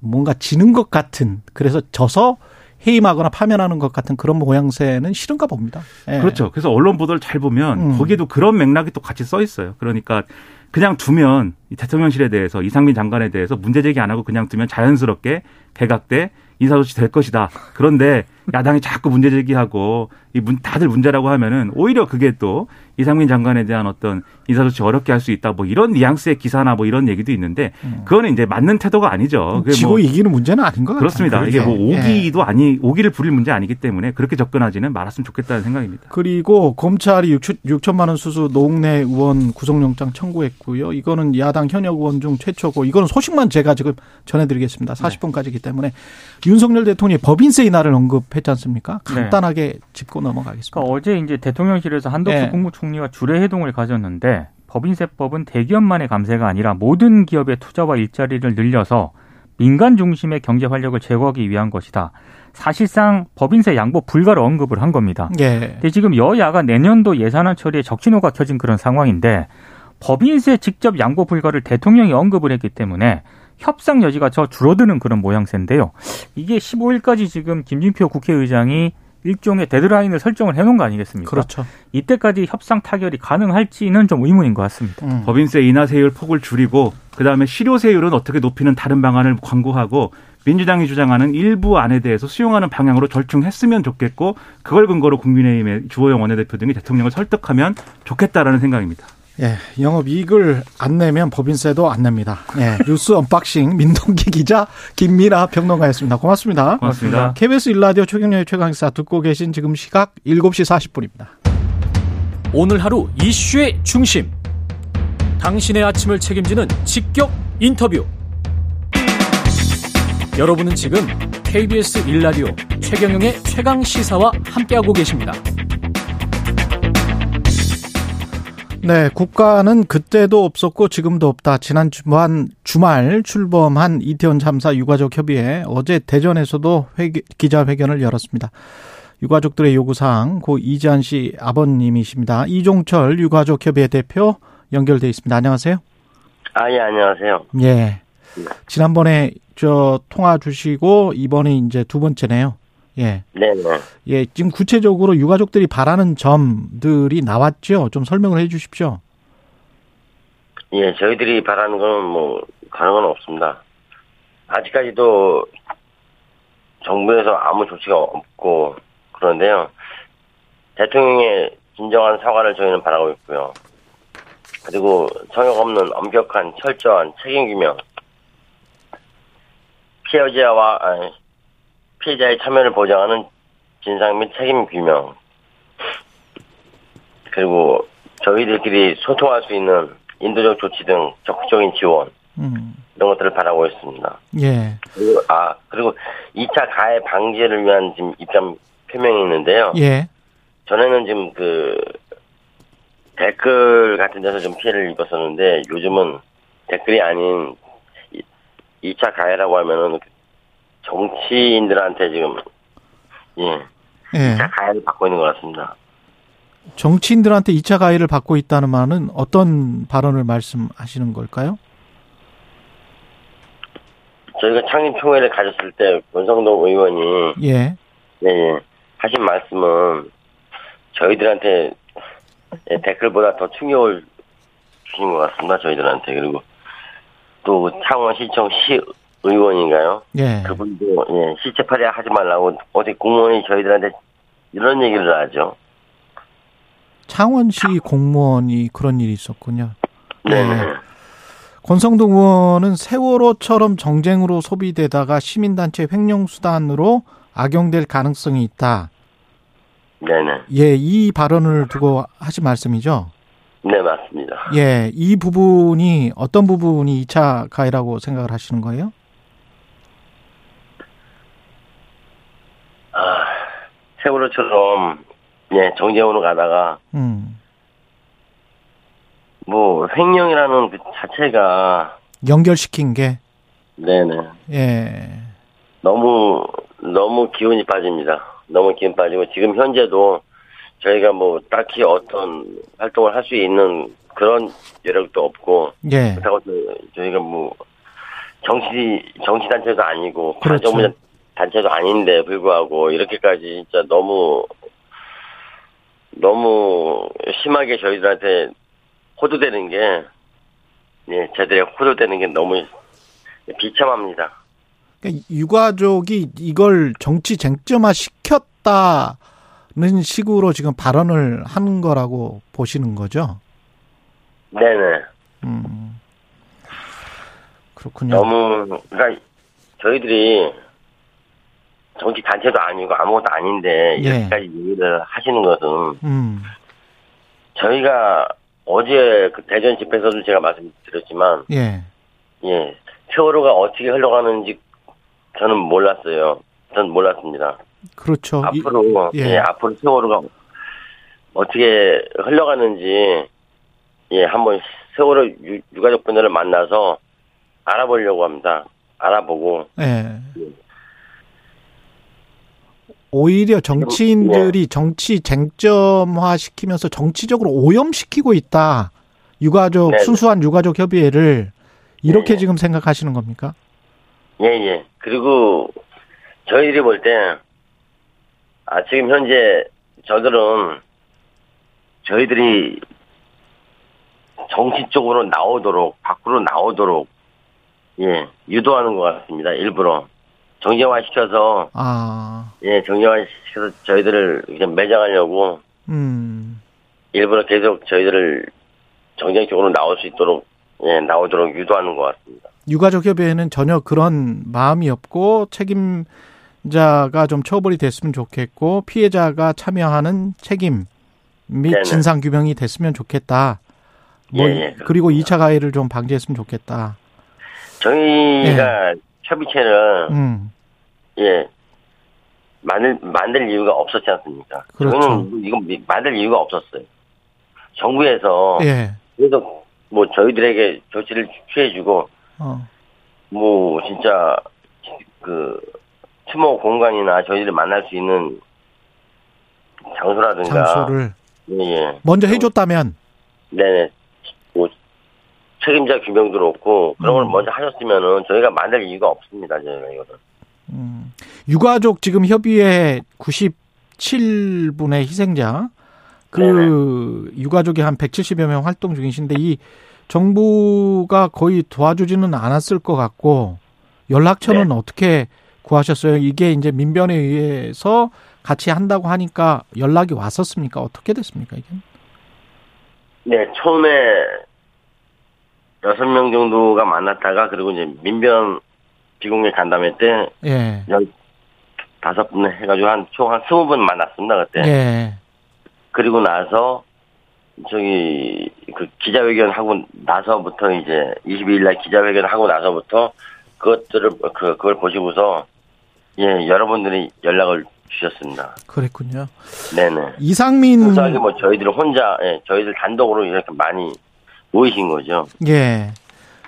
뭔가 지는 것 같은 그래서 져서 해임하거나 파면하는 것 같은 그런 모양새는 싫은가 봅니다. 예. 그렇죠. 그래서 언론 보도를 잘 보면 음. 거기에도 그런 맥락이 또 같이 써 있어요. 그러니까 그냥 두면 이 대통령실에 대해서 이상민 장관에 대해서 문제 제기 안 하고 그냥 두면 자연스럽게 개각 때 인사조치 될 것이다. 그런데 야당이 자꾸 문제 제기하고 이 문, 다들 문제라고 하면은 오히려 그게 또 이상민 장관에 대한 어떤 인사조치 어렵게 할 수 있다. 뭐 이런 뉘앙스의 기사나 뭐 이런 얘기도 있는데 그거는 이제 맞는 태도가 아니죠. 음. 지고 뭐 이기는 문제는 아닌 것 같아요. 그렇습니다. 이게 뭐 그게. 예. 오기도 아니 오기를 부릴 문제 아니기 때문에 그렇게 접근하지는 말았으면 좋겠다는 생각입니다. 그리고 검찰이 6천, 만원 수수 노웅래 의원 구속영장 청구했고요. 이거는 야당 현역 의원 중 최초고 이거는 소식만 제가 지금 전해드리겠습니다. 네. 40분까지기 때문에 윤석열 대통령이 법인세 인하를 언급 했지 않습니까? 네. 간단하게 짚고 넘어가겠습니다. 그러니까 어제 이제 대통령실에서 한덕수 네. 국무총리와 주례 회동을 가졌는데 법인세법은 대기업만의 감세가 아니라 모든 기업의 투자와 일자리를 늘려서 민간 중심의 경제 활력을 제거하기 위한 것이다. 사실상 법인세 양보 불가를 언급을 한 겁니다. 예. 근데 지금 여야가 내년도 예산안 처리에 적신호가 켜진 그런 상황인데 법인세 직접 양보 불가를 대통령이 언급을 했기 때문에 협상 여지가 저 줄어드는 그런 모양새인데요. 이게 15일까지 지금 김진표 국회의장이 일종의 데드라인을 설정을 해놓은 거 아니겠습니까? 그렇죠. 이때까지 협상 타결이 가능할지는 좀 의문인 것 같습니다. 음. 법인세 인하세율 폭을 줄이고 그다음에 실효세율은 어떻게 높이는 다른 방안을 강구하고 민주당이 주장하는 일부 안에 대해서 수용하는 방향으로 절충했으면 좋겠고 그걸 근거로 국민의힘의 주호영 원내대표 등이 대통령을 설득하면 좋겠다라는 생각입니다. 예, 영업 이익을 안 내면 법인세도 안 냅니다. 예, 뉴스 unboxing 민동기 기자 김민아 평론가였습니다. 고맙습니다. 고맙습니다. KBS 일라디오 최경영의 최강시사 듣고 계신 지금 시각 7시 40분입니다. 오늘 하루 이슈의 중심. 당신의 아침을 책임지는 직격 인터뷰. 여러분은 지금 KBS 일라디오 최경영의 최강 시사와 함께하고 계십니다. 네, 국가는 그때도 없었고 지금도 없다. 지난 주말, 주말 출범한 이태원 참사 유가족 협의회 어제 대전에서도 회기, 기자회견을 열었습니다. 유가족들의 요구사항 고 이지한 씨 아버님이십니다. 이종철 유가족 협의회 대표 연결돼 있습니다. 안녕하세요. 아, 예, 안녕하세요. 예. 지난번에 저 통화 주시고 이번에 이제 두 번째네요. 예. 네 네. 예, 지금 구체적으로 유가족들이 바라는 점들이 나왔죠. 좀 설명을 해 주십시오. 예, 저희들이 바라는 건 뭐, 건 없습니다. 아직까지도 정부에서 아무 조치가 없고, 그런데요. 대통령의 진정한 사과를 저희는 바라고 있고요. 그리고 성역 없는 엄격한 철저한 책임 규명, 피해자와, 아니, 피해자의 참여를 보장하는 진상 및 책임 규명, 그리고 저희들끼리 소통할 수 있는 인도적 조치 등 적극적인 지원, 음. 이런 것들을 바라고 있습니다. 예. 그리고, 아, 그리고 2차 가해 방지를 위한 지금 입장 표명이 있는데요. 예. 전에는 지금 그, 댓글 같은 데서 좀 피해를 입었었는데, 요즘은 댓글이 아닌 2차 가해라고 하면은 정치인들한테 지금, 예, 예. 2차 가해를 받고 있는 것 같습니다. 정치인들한테 2차 가해를 받고 있다는 말은 어떤 발언을 말씀하시는 걸까요? 저희가 창립총회를 가졌을 때 권성동 의원이 예. 예, 예. 하신 말씀은 저희들한테 예, 댓글보다 더 충격을 주신 것 같습니다. 저희들한테 그리고 또 창원시청 시 의원인가요? 예. 그분도 예, 시체 파괴 하지 말라고 어디 공무원이 저희들한테 이런 얘기를 하죠. 창원시 공무원이 그런 일이 있었군요. 네. 네. 권성동 의원은 세월호처럼 정쟁으로 소비되다가 시민단체 횡령수단으로 악용될 가능성이 있다. 네네. 예, 이 발언을 두고 하신 말씀이죠. 네, 맞습니다. 예, 이 부분이 어떤 부분이 2차 가해라고 생각을 하시는 거예요? 아, 세월호처럼 예, 정쟁으로 가다가 음, 뭐 횡령이라는 그 자체가 연결시킨 게, 네네. 예, 너무 너무 기운이 빠집니다. 너무 기운 빠지고 지금 현재도 저희가 뭐 딱히 어떤 활동을 할 수 있는 그런 여력도 없고 예, 그렇다고 저- 저희가 뭐 정치 정치 단체도 아니고 그렇죠. 단체도 아닌데 불구하고 이렇게까지 진짜 너무 너무 심하게 저희들한테 호도되는 게 예, 저들의 호도되는 게 너무 비참합니다. 그러니까 유가족이 이걸 정치 쟁점화 시켰다는 식으로 지금 발언을 하는 거라고 보시는 거죠? 네네. 음, 그렇군요. 너무 그러니까 저희들이 정치 단체도 아니고 아무것도 아닌데 예. 이렇게까지 얘기를 하시는 것은 음, 저희가 어제 그 대전 집회에서도 제가 말씀드렸지만 예, 예 세월호가 어떻게 흘러가는지 저는 몰랐어요. 전 몰랐습니다. 그렇죠. 이- 앞으로 예. 예. 앞으로 세월호가 어떻게 흘러가는지 예 한번 세월호 유, 유가족분들을 만나서 알아보려고 합니다. 알아보고 예. 오히려 정치인들이 예. 정치 쟁점화 시키면서 정치적으로 오염시키고 있다. 유가족, 네. 순수한 유가족 협의회를 이렇게 네. 지금 생각하시는 겁니까? 예, 예. 그리고 저희들이 볼 때 아, 지금 현재 저들은 저희들이 정치적으로 나오도록, 밖으로 나오도록, 예, 유도하는 것 같습니다. 일부러. 정쟁화 시켜서, 아, 예, 정쟁화 시켜서 저희들을 이제 매장하려고 음, 일부러 계속 저희들을 정쟁 쪽으로 나올 수 있도록, 예, 나오도록 유도하는 것 같습니다. 유가족 협의회는 전혀 그런 마음이 없고 책임자가 좀 처벌이 됐으면 좋겠고 피해자가 참여하는 책임 및 네네. 진상 규명이 됐으면 좋겠다. 뭐 예, 예, 그리고 그렇습니다. 2차 가해를 좀 방지했으면 좋겠다. 저희가 협의체를, 음, 예, 만들, 만들 이유가 없었지 않습니까? 그렇죠. 저희는 이거 만들 이유가 없었어요. 정부에서 예. 그래서 뭐 저희들에게 조치를 취해주고 어, 뭐 진짜 그 추모 공간이나 저희들이 만날 수 있는 장소라든가 장소를 예, 예. 먼저 해줬다면 네네 뭐 책임자 규명도 없고 그런 걸 음. 먼저 하셨으면은 저희가 만들 이유가 없습니다 저희가 이거는 음, 유가족 지금 협의회 97분의 희생자 그 유가족이 한 170여 명 활동 중이신데 이 정부가 거의 도와주지는 않았을 것 같고 연락처는 네. 어떻게 구하셨어요? 이게 이제 민변에 의해서 같이 한다고 하니까 연락이 왔었습니까? 어떻게 됐습니까? 이게? 네 처음에 여섯 명 정도가 만났다가 그리고 이제 민변 비공개 간담회 때 예. 다섯 분 해가지고 한 총 한 스무 분 만났습니다 그때 예. 그리고 나서 저기 그 기자회견 하고 나서부터 이제 22일 날 기자회견 하고 나서부터 그것들을 그 그걸 보시고서 예 여러분들이 연락을 주셨습니다. 그랬군요. 네네. 이상민 순수하게 뭐 저희들 혼자 예 저희들 단독으로 이렇게 많이 모이신 거죠. 예.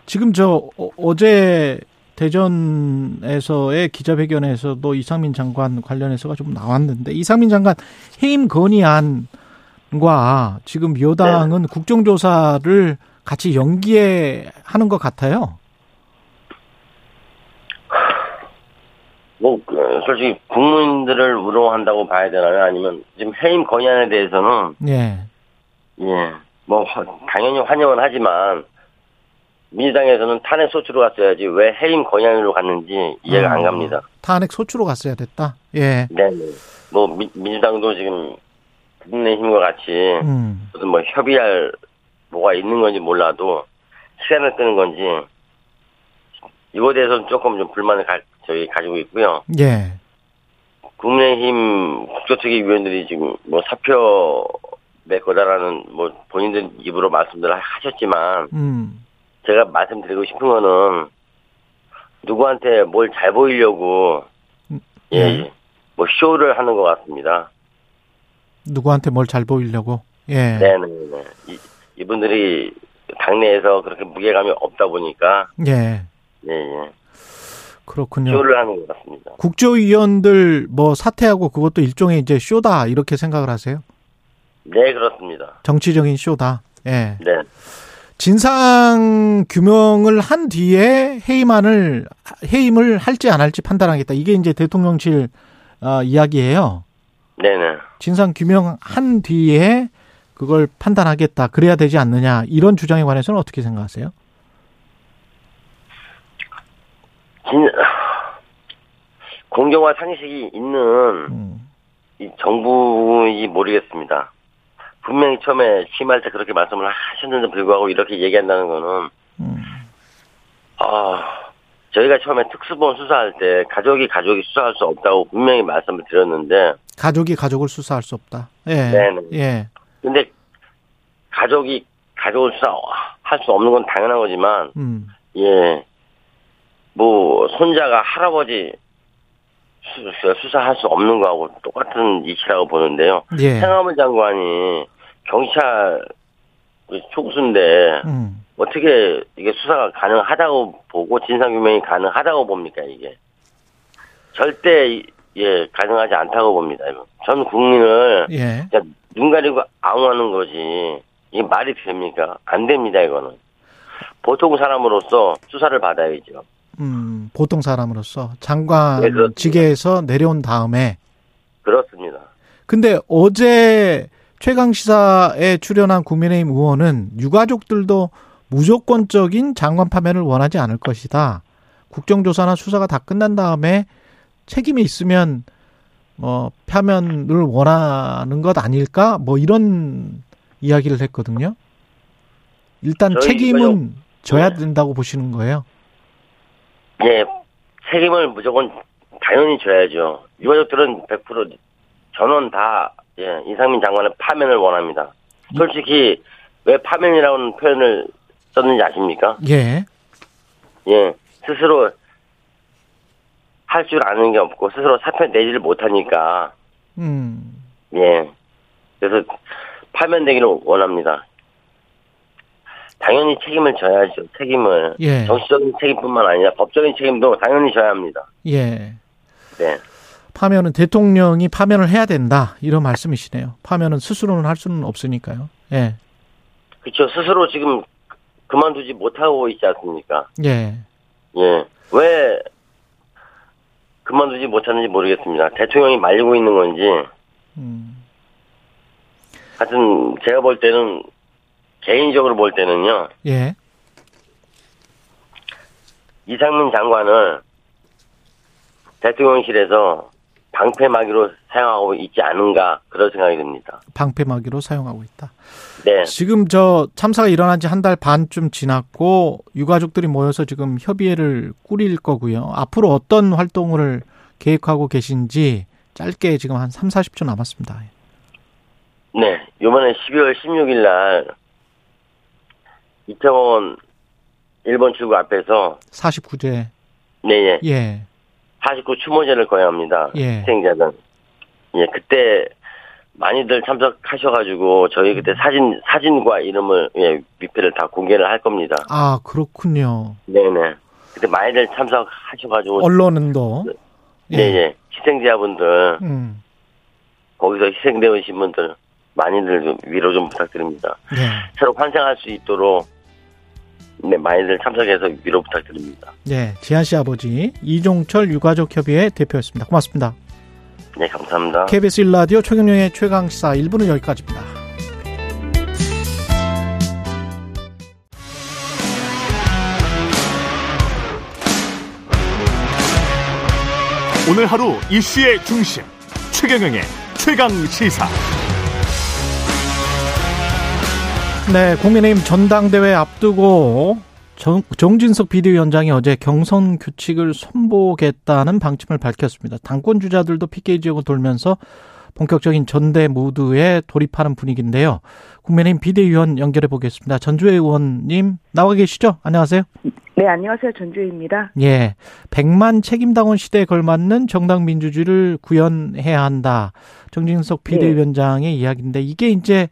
지금 저 어- 어제 대전에서의 기자회견에서도 이상민 장관 관련해서가 좀 나왔는데 이상민 장관 해임 건의안과 지금 여당은 국정조사를 같이 연기해 하는 것 같아요. 뭐 그, 솔직히 국민들을 우롱한다고 봐야 되나요? 아니면 지금 해임 건의안에 대해서는 예. 예, 뭐 화- 당연히 환영은 하지만 민주당에서는 탄핵 소추로 갔어야지 왜 해임 건의안으로 갔는지 이해가 안 어, 갑니다. 탄핵 소추로 갔어야 됐다. 예. 네, 네. 뭐 민, 민주당도 지금 국민의힘과 같이 음. 무슨 뭐 협의할 뭐가 있는 건지 몰라도 시간을 끄는 건지 이거에 대해서는 조금 좀 불만을 가, 저희 가지고 있고요. 예. 국민의힘 국조특위 위원들이 지금 뭐 사표 낼 거다라는 뭐 본인들 입으로 말씀들을 하셨지만 음. 제가 말씀드리고 싶은 거는 누구한테 뭘 잘 보이려고 음, 예, 네. 뭐 쇼를 하는 것 같습니다. 누구한테 뭘 잘 보이려고. 예. 네네네. 이, 이분들이 당내에서 그렇게 무게감이 없다 보니까 예. 예, 예. 그렇군요. 쇼를 하는 것 같습니다. 국조위원들 뭐 사퇴하고 그것도 일종의 이제 쇼다 이렇게 생각을 하세요? 네, 그렇습니다. 정치적인 쇼다. 예. 네. 진상 규명을 한 뒤에 해임안을 해임을 할지 안 할지 판단하겠다. 이게 이제 대통령실 어, 이야기예요. 네네. 진상 규명 한 뒤에 그걸 판단하겠다. 그래야 되지 않느냐. 이런 주장에 관해서는 어떻게 생각하세요? 진, 공정화 상식이 있는 음. 이 정부이 모르겠습니다. 분명히 처음에 취임할 때 그렇게 말씀을 하셨는데 불구하고 이렇게 얘기한다는 거는 음. 아 저희가 처음에 특수본 수사할 때 가족이 가족이 수사할 수 없다고 분명히 말씀을 드렸는데 가족이 가족을 수사할 수 없다. 예. 네네. 예. 근데 가족이 가족을 수사할 수 없는 건 당연한 거지만 음. 예. 뭐 손자가 할아버지 수, 수사할 수 없는 거하고 똑같은 이치라고 보는데요. 예. 행안부 장관이 경찰 그 초구수인데 음. 어떻게 이게 수사가 가능하다고 보고 진상규명이 가능하다고 봅니까 이게 절대 이- 예 가능하지 않다고 봅니다. 이거. 전 국민을 예. 눈 가리고 아웅하는 거지 이게 말이 됩니까? 안 됩니다 이거는 보통 사람으로서 수사를 받아야죠. 음. 보통 사람으로서 장관 네. 직에서 내려온 다음에 그렇습니다. 근데 어제 최강 시사에 출연한 국민의힘 의원은 유가족들도 무조건적인 장관 파면을 원하지 않을 것이다. 국정조사나 수사가 다 끝난 다음에 책임이 있으면 뭐 파면을 원하는 것 아닐까? 뭐 이런 이야기를 했거든요. 일단 책임은 져야 네. 된다고 보시는 거예요. 예, 책임을 무조건 당연히 져야죠. 유가족들은 100% 전원 다 예, 이상민 장관의 파면을 원합니다. 솔직히 왜 파면이라는 표현을 썼는지 아십니까? 예. 예, 스스로 할 줄 아는 게 없고 스스로 사표 내지를 못하니까 음. 예, 그래서 파면되기를 원합니다. 당연히 책임을 져야죠. 책임을 예. 정치적인 책임뿐만 아니라 법적인 책임도 당연히 져야 합니다. 예. 네. 파면은 대통령이 파면을 해야 된다. 이런 말씀이시네요. 파면은 스스로는 할 수는 없으니까요. 예. 그렇죠. 스스로 지금 그만두지 못하고 있지 않습니까? 예. 예. 왜 그만두지 못하는지 모르겠습니다. 대통령이 말리고 있는 건지. 음. 하여튼 제가 볼 때는 개인적으로 볼 때는요. 예. 이상민 장관을 대통령실에서 방패막이로 사용하고 있지 않은가 그런 생각이 듭니다. 방패막이로 사용하고 있다. 네. 지금 저 참사가 일어난 지 한 달 반쯤 지났고 유가족들이 모여서 지금 협의회를 꾸릴 거고요. 앞으로 어떤 활동을 계획하고 계신지 짧게 지금 한 3, 40초 남았습니다. 네. 이번에 12월 16일 날 이태원 일본 출구 앞에서 49제. 네, 예. 예. 49 추모제를 거행합니다. 예. 희생자들. 예, 그때 많이들 참석하셔가지고 저희 그때 사진 사진과 이름을 예 위패를 다 공개를 할 겁니다. 아, 그렇군요. 네네. 그때 많이들 참석하셔가지고 언론은도. 네, 예. 희생자분들 음. 거기서 희생되신 분들 많이들 좀 위로 좀 부탁드립니다. 예. 새로 환생할 수 있도록 네 많이들 참석해서 위로 부탁드립니다. 예. 지한 씨 아버지 이종철 유가족 협의회 대표였습니다. 고맙습니다. 네 감사합니다. KBS 1라디오 최경영의 최강시사 1부는 여기까지입니다. 오늘 하루 이슈의 중심 최경영의 최강 시사. 네, 국민의힘 전당대회 앞두고 정, 정진석 비대위원장이 어제 경선 규칙을 손보겠다는 방침을 밝혔습니다. 당권 주자들도 PK 지역을 돌면서 본격적인 전대 무드에 돌입하는 분위기인데요. 국민의힘 비대위원 연결해 보겠습니다. 전주혜 의원님 나와 계시죠? 안녕하세요. 네, 안녕하세요. 전주희입니다. 예. 100만 책임당원 시대에 걸맞는 정당 민주주의를 구현해야 한다. 정진석 비대위원장의 이야기인데 이게 이제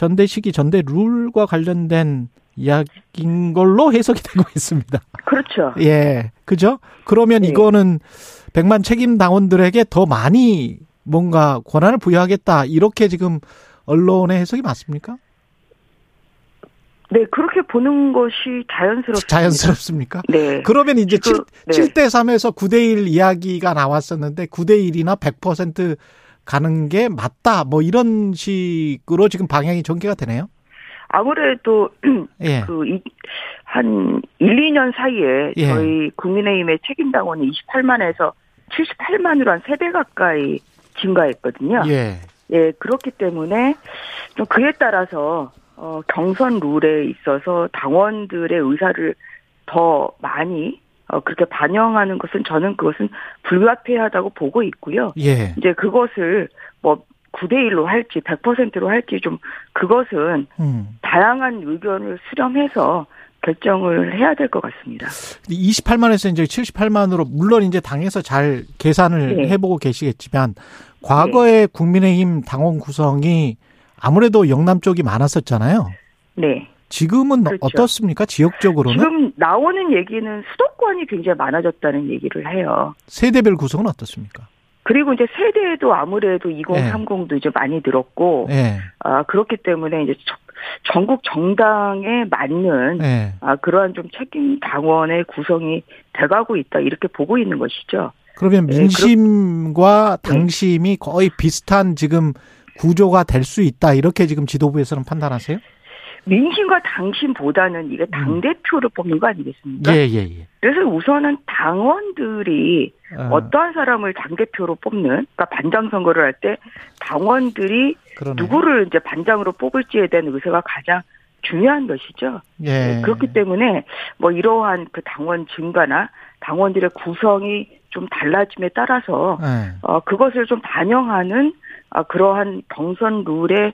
전대 시기, 전대 룰과 관련된 이야기인 걸로 해석이 되고 있습니다. 그렇죠. 예. 그죠? 그러면 네. 이거는 100만 책임 당원들에게 더 많이 뭔가 권한을 부여하겠다. 이렇게 지금 언론의 해석이 맞습니까? 네, 그렇게 보는 것이 자연스럽습니다. 자연스럽습니까? 네. 그러면 이제 지금, 네. 7, 대 3에서 9대 1 이야기가 나왔었는데 9대 1이나 100% 가는 게 맞다. 뭐 이런 식으로 지금 방향이 전개가 되네요. 아무래도 예. 그한 1, 2년 사이에 예. 저희 국민의힘의 책임 당원이 28만에서 78만으로 한 3배 가까이 증가했거든요. 예. 예, 그렇기 때문에 좀 그에 따라서 어, 경선 룰에 있어서 당원들의 의사를 더 많이 어, 그렇게 반영하는 것은 저는 그것은 불가피하다고 보고 있고요. 예. 이제 그것을 뭐 9대1로 할지 100%로 할지 좀 그것은 음. 다양한 의견을 수렴해서 결정을 해야 될 것 같습니다. 28만에서 이제 78만으로 물론 이제 당에서 잘 계산을 네. 해보고 계시겠지만 과거에 국민의힘 당원 구성이 아무래도 영남 쪽이 많았었잖아요. 네. 지금은 그렇죠. 어떻습니까? 지역적으로는 지금 나오는 얘기는 수도권이 굉장히 많아졌다는 얘기를 해요. 세대별 구성은 어떻습니까? 그리고 이제 세대도 아무래도 2030도 이제 많이 늘었고, 예. 아, 그렇기 때문에 이제 저- 전국 정당에 맞는 예. 아, 그러한 좀 책임 당원의 구성이 돼가고 있다 이렇게 보고 있는 것이죠. 그러면 예, 민심과 네. 당심이 거의 비슷한 지금 구조가 될 수 있다. 이렇게 지금 지도부에서는 판단하세요? 민심과 당심보다는 이게 당 대표를 뽑는 거 아니겠습니까? 음. 예, 예, 예. 그래서 우선은 당원들이 어, 어떠한 사람을 당 대표로 뽑는, 그러니까 반장 선거를 할 때 당원들이 그러네. 누구를 이제 반장으로 뽑을지에 대한 의사가 가장 중요한 것이죠. 예. 네, 그렇기 때문에 뭐 이러한 그 당원 증가나 당원들의 구성이 좀 달라짐에 따라서 예. 어 그것을 좀 반영하는 아 그러한 경선 룰의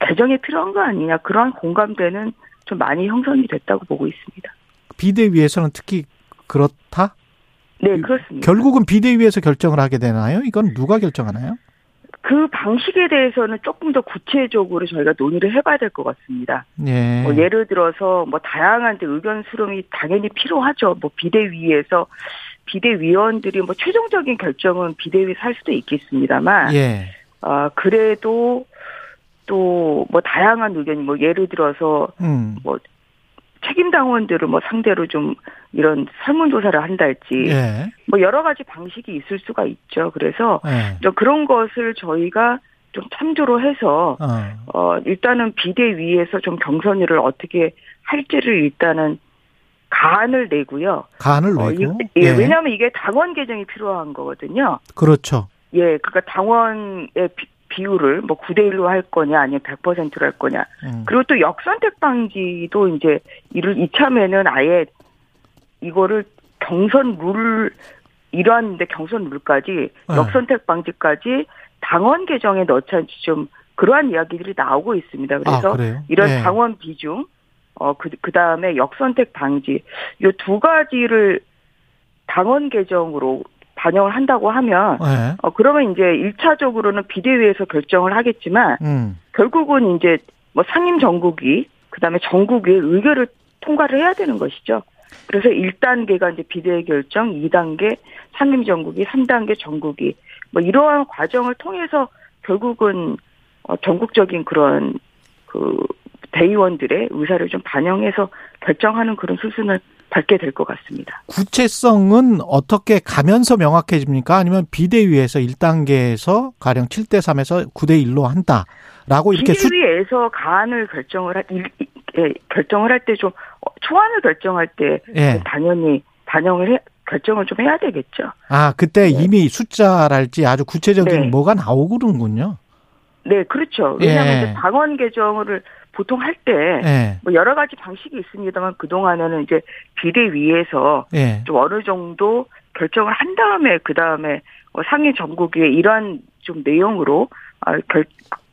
개정이 필요한 거 아니냐 그러한 공감대는 좀 많이 형성이 됐다고 보고 있습니다. 비대위에서는 특히 그렇다? 네 그렇습니다. 결국은 비대위에서 결정을 하게 되나요? 이건 누가 결정하나요? 그 방식에 대해서는 조금 더 구체적으로 저희가 논의를 해봐야 될 것 같습니다. 예. 뭐 예를 들어서 뭐 다양한 의견 수렴이 당연히 필요하죠. 뭐 비대위에서 비대위원들이 뭐 최종적인 결정은 비대위에서 할 수도 있겠습니다만, 예. 아 그래도 또 뭐 다양한 의견이 뭐 예를 들어서 음. 책임 당원들을 뭐 상대로 좀 이런 설문조사를 한달지 예. 뭐 여러 가지 방식이 있을 수가 있죠. 그래서 예. 좀 그런 것을 저희가 좀 참조로 해서 어. 어 일단은 비대위에서 좀 경선을 어떻게 할지를 일단은 가안을 내고요. 간을 어, 내고. 이- 예, 왜냐하면 이게 당원 개정이 필요한 거거든요. 그렇죠. 예, 그러니까 당원의 비, 비율을 뭐 9대 1로 할 거냐 아니면 100%로 할 거냐. 음. 그리고 또 역선택 방지도 이제 이를 이참에는 아예 이거를 경선 룰 이러한데 경선 룰까지 네. 역선택 방지까지 당원 개정에 넣자지 좀 그러한 이야기들이 나오고 있습니다. 그래서 아? 이런 예. 당원 비중 어그 그다음에 역선택 방지 요 두 가지를 당원 개정으로 반영을 한다고 하면 예. 어 그러면 이제 1차적으로는 비대위에서 결정을 하겠지만 음. 결국은 이제 뭐 상임 정국이 그다음에 정국의 의결을 통과를 해야 되는 것이죠. 그래서 1단계가 이제 비대위 결정, 2단계 상임 정국이, 3단계 정국이 뭐 이러한 과정을 통해서 결국은 어 전국적인 그런 그 대의원들의 의사를 좀 반영해서 결정하는 그런 수순을 밟게 될 것 같습니다. 구체성은 어떻게 가면서 명확해집니까? 아니면 비대위에서 1단계에서 가령 7대 3에서 9대 1로 한다라고 이렇게 수 비대위에서 가안을 결정을 할, 일- 예, 결정을 할 때 좀 초안을 결정할 때 예. 당연히 반영을 해, 결정을 좀 해야 되겠죠. 아, 그때 이미 숫자랄지 아주 구체적인 네. 뭐가 나오는군요. 네, 그렇죠. 왜냐하면 예. 이제 당원 개정을 보통 할때 예. 뭐 여러 가지 방식이 있습니다만 그 동안에는 이제 비대위에서 예. 좀 어느 정도 결정을 한 다음에 그 다음에 상위 전국위에 이러한 좀 내용으로 아, 결,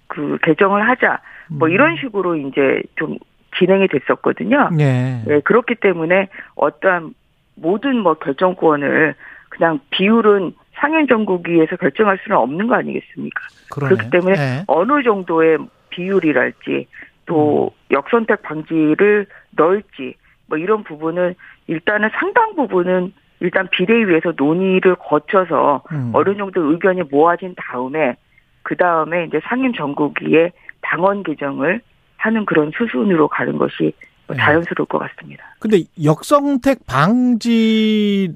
그 개정을 하자 뭐 음. 이런 식으로 이제 좀 진행이 됐었거든요. 예. 예, 그렇기 때문에 어떠한 모든 뭐 결정권을 그냥 비율은 상임 전국위에서 결정할 수는 없는 거 아니겠습니까? 그러네요. 그렇기 때문에 예. 어느 정도의 비율이랄지 또 음. 역선택 방지를 넣을지 뭐 이런 부분은 일단은 상당 부분은 일단 비대위에서 논의를 거쳐서 음. 어느 정도 의견이 모아진 다음에 그 다음에 이제 상임 전국위에 당원 개정을 하는 그런 수순으로 가는 것이 뭐 네. 자연스러울 것 같습니다. 근데 역성택 방지를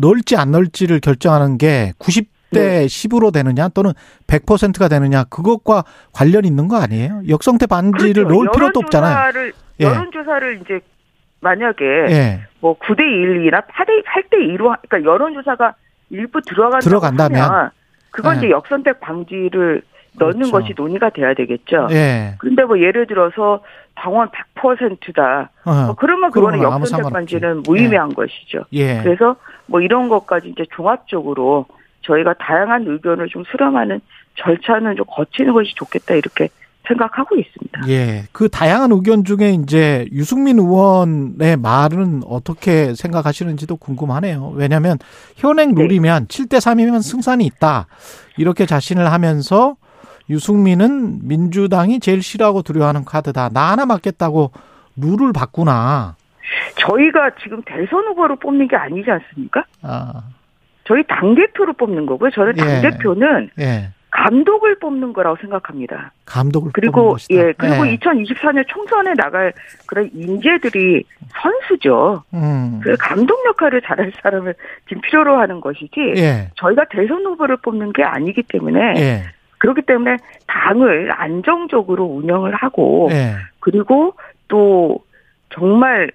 넣을지 안 넣을지를 결정하는 게 90대 네. 10으로 되느냐 또는 100%가 되느냐 그것과 관련 있는 거 아니에요? 역성택 방지를 그렇죠. 넣을 필요도 없잖아요. 여론조사를, 예. 여론조사를 이제 만약에 예. 뭐 9대 1이나 8대 8대 2로 그러니까 여론조사가 일부 들어간다면? 하면 그건 네. 이제 역선택 방지를 넣는 그렇죠. 것이 논의가 돼야 되겠죠. 예. 근데 뭐 예를 들어서 당원 100%다. 어. 뭐 그러면 그거는 그러면 아무 역선택 상관없지. 방지는 무의미한 것이죠. 예. 그래서 뭐 이런 것까지 이제 종합적으로 저희가 다양한 의견을 좀 수렴하는 절차는 좀 거치는 것이 좋겠다 이렇게 생각하고 있습니다. 예. 그 다양한 의견 중에 이제 유승민 의원의 말은 어떻게 생각하시는지도 궁금하네요. 왜냐하면 현행 네. 룰이면 7대 3이면 승산이 있다. 이렇게 자신을 하면서 유승민은 민주당이 제일 싫어하고 두려워하는 카드다. 나 하나 맞겠다고 룰을 바꾸나. 저희가 지금 대선 후보로 뽑는 게 아니지 않습니까? 아, 저희 당 대표로 뽑는 거고요. 저는 당 예. 대표는 예. 감독을 뽑는 거라고 생각합니다. 감독을 뽑는 그리고. 예 그리고 예. 2024년 총선에 나갈 그런 인재들이 선수죠. 음. 그 감독 역할을 잘할 사람을 지금 필요로 하는 것이지 예. 저희가 대선 후보를 뽑는 게 아니기 때문에 예. 그렇기 때문에 당을 안정적으로 운영을 하고 예. 그리고 또 정말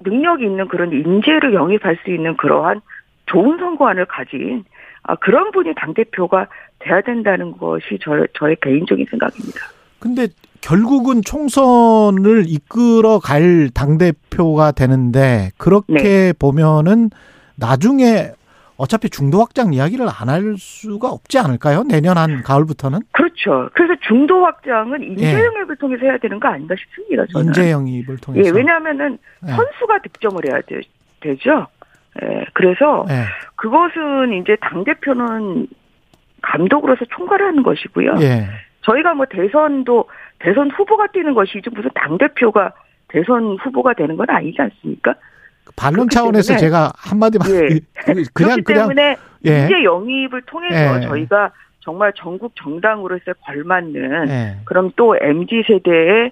능력이 있는 그런 인재를 영입할 수 있는 그러한 좋은 선거안을 가진 아, 그런 분이 당 대표가 돼야 된다는 것이 저, 저의 개인적인 생각입니다. 근데 결국은 총선을 이끌어 갈 당 대표가 되는데 그렇게 네. 보면은 나중에 어차피 중도 확장 이야기를 안 할 수가 없지 않을까요? 내년 한 가을부터는 그렇죠. 그래서 중도 확장은 인재 예. 영입을 통해서 해야 되는 거 아닌가 싶습니다. 저는. 인재 영입을 통해서 예, 왜냐하면은 예. 선수가 득점을 해야 되, 되죠. 예, 그래서 예. 그것은 이제 당 대표는 감독으로서 총괄하는 것이고요. 예. 저희가 뭐 대선도 대선 후보가 뛰는 것이지 무슨 당 대표가 대선 후보가 되는 건 아니지 않습니까? 반론 차원에서 제가 한마디만 예. 그냥 그렇기 그냥 때문에 예. 인재 영입을 통해서 예. 저희가 정말 전국 정당으로서 걸맞는 예. 그럼 또 MZ 세대에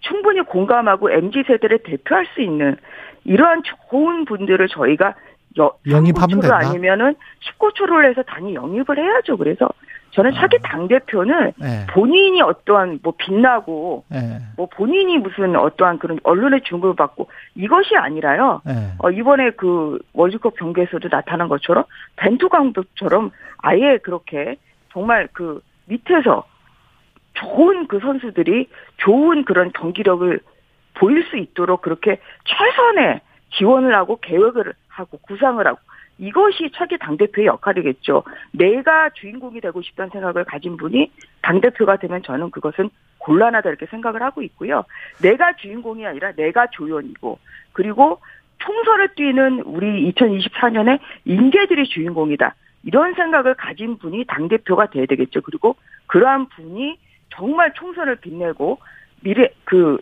충분히 공감하고 MZ 세대를 대표할 수 있는 이러한 좋은 분들을 저희가 여, 영입하면 3구 초를 된다. 아니면은 19초를 해서 단위 영입을 해야죠. 그래서 저는 차기 당 대표는 예. 본인이 어떠한 뭐 빛나고 예. 뭐 본인이 무슨 어떠한 그런 언론의 주목을 받고 이것이 아니라요. 예. 어, 이번에 그 월드컵 경기에서도 나타난 것처럼 벤투 감독처럼 아예 그렇게 정말 그 밑에서 좋은 그 선수들이 좋은 그런 경기력을 보일 수 있도록 그렇게 최선의 지원을 하고 계획을 하고 구상을 하고 이것이 차기 당대표의 역할이겠죠. 내가 주인공이 되고 싶다는 생각을 가진 분이 당대표가 되면 저는 그것은 곤란하다 이렇게 생각을 하고 있고요. 내가 주인공이 아니라 내가 조연이고 그리고 총선을 뛰는 우리 2024년에 인재들이 주인공이다. 이런 생각을 가진 분이 당대표가 돼야 되겠죠. 그리고 그러한 분이 정말 총선을 빛내고 미래, 그,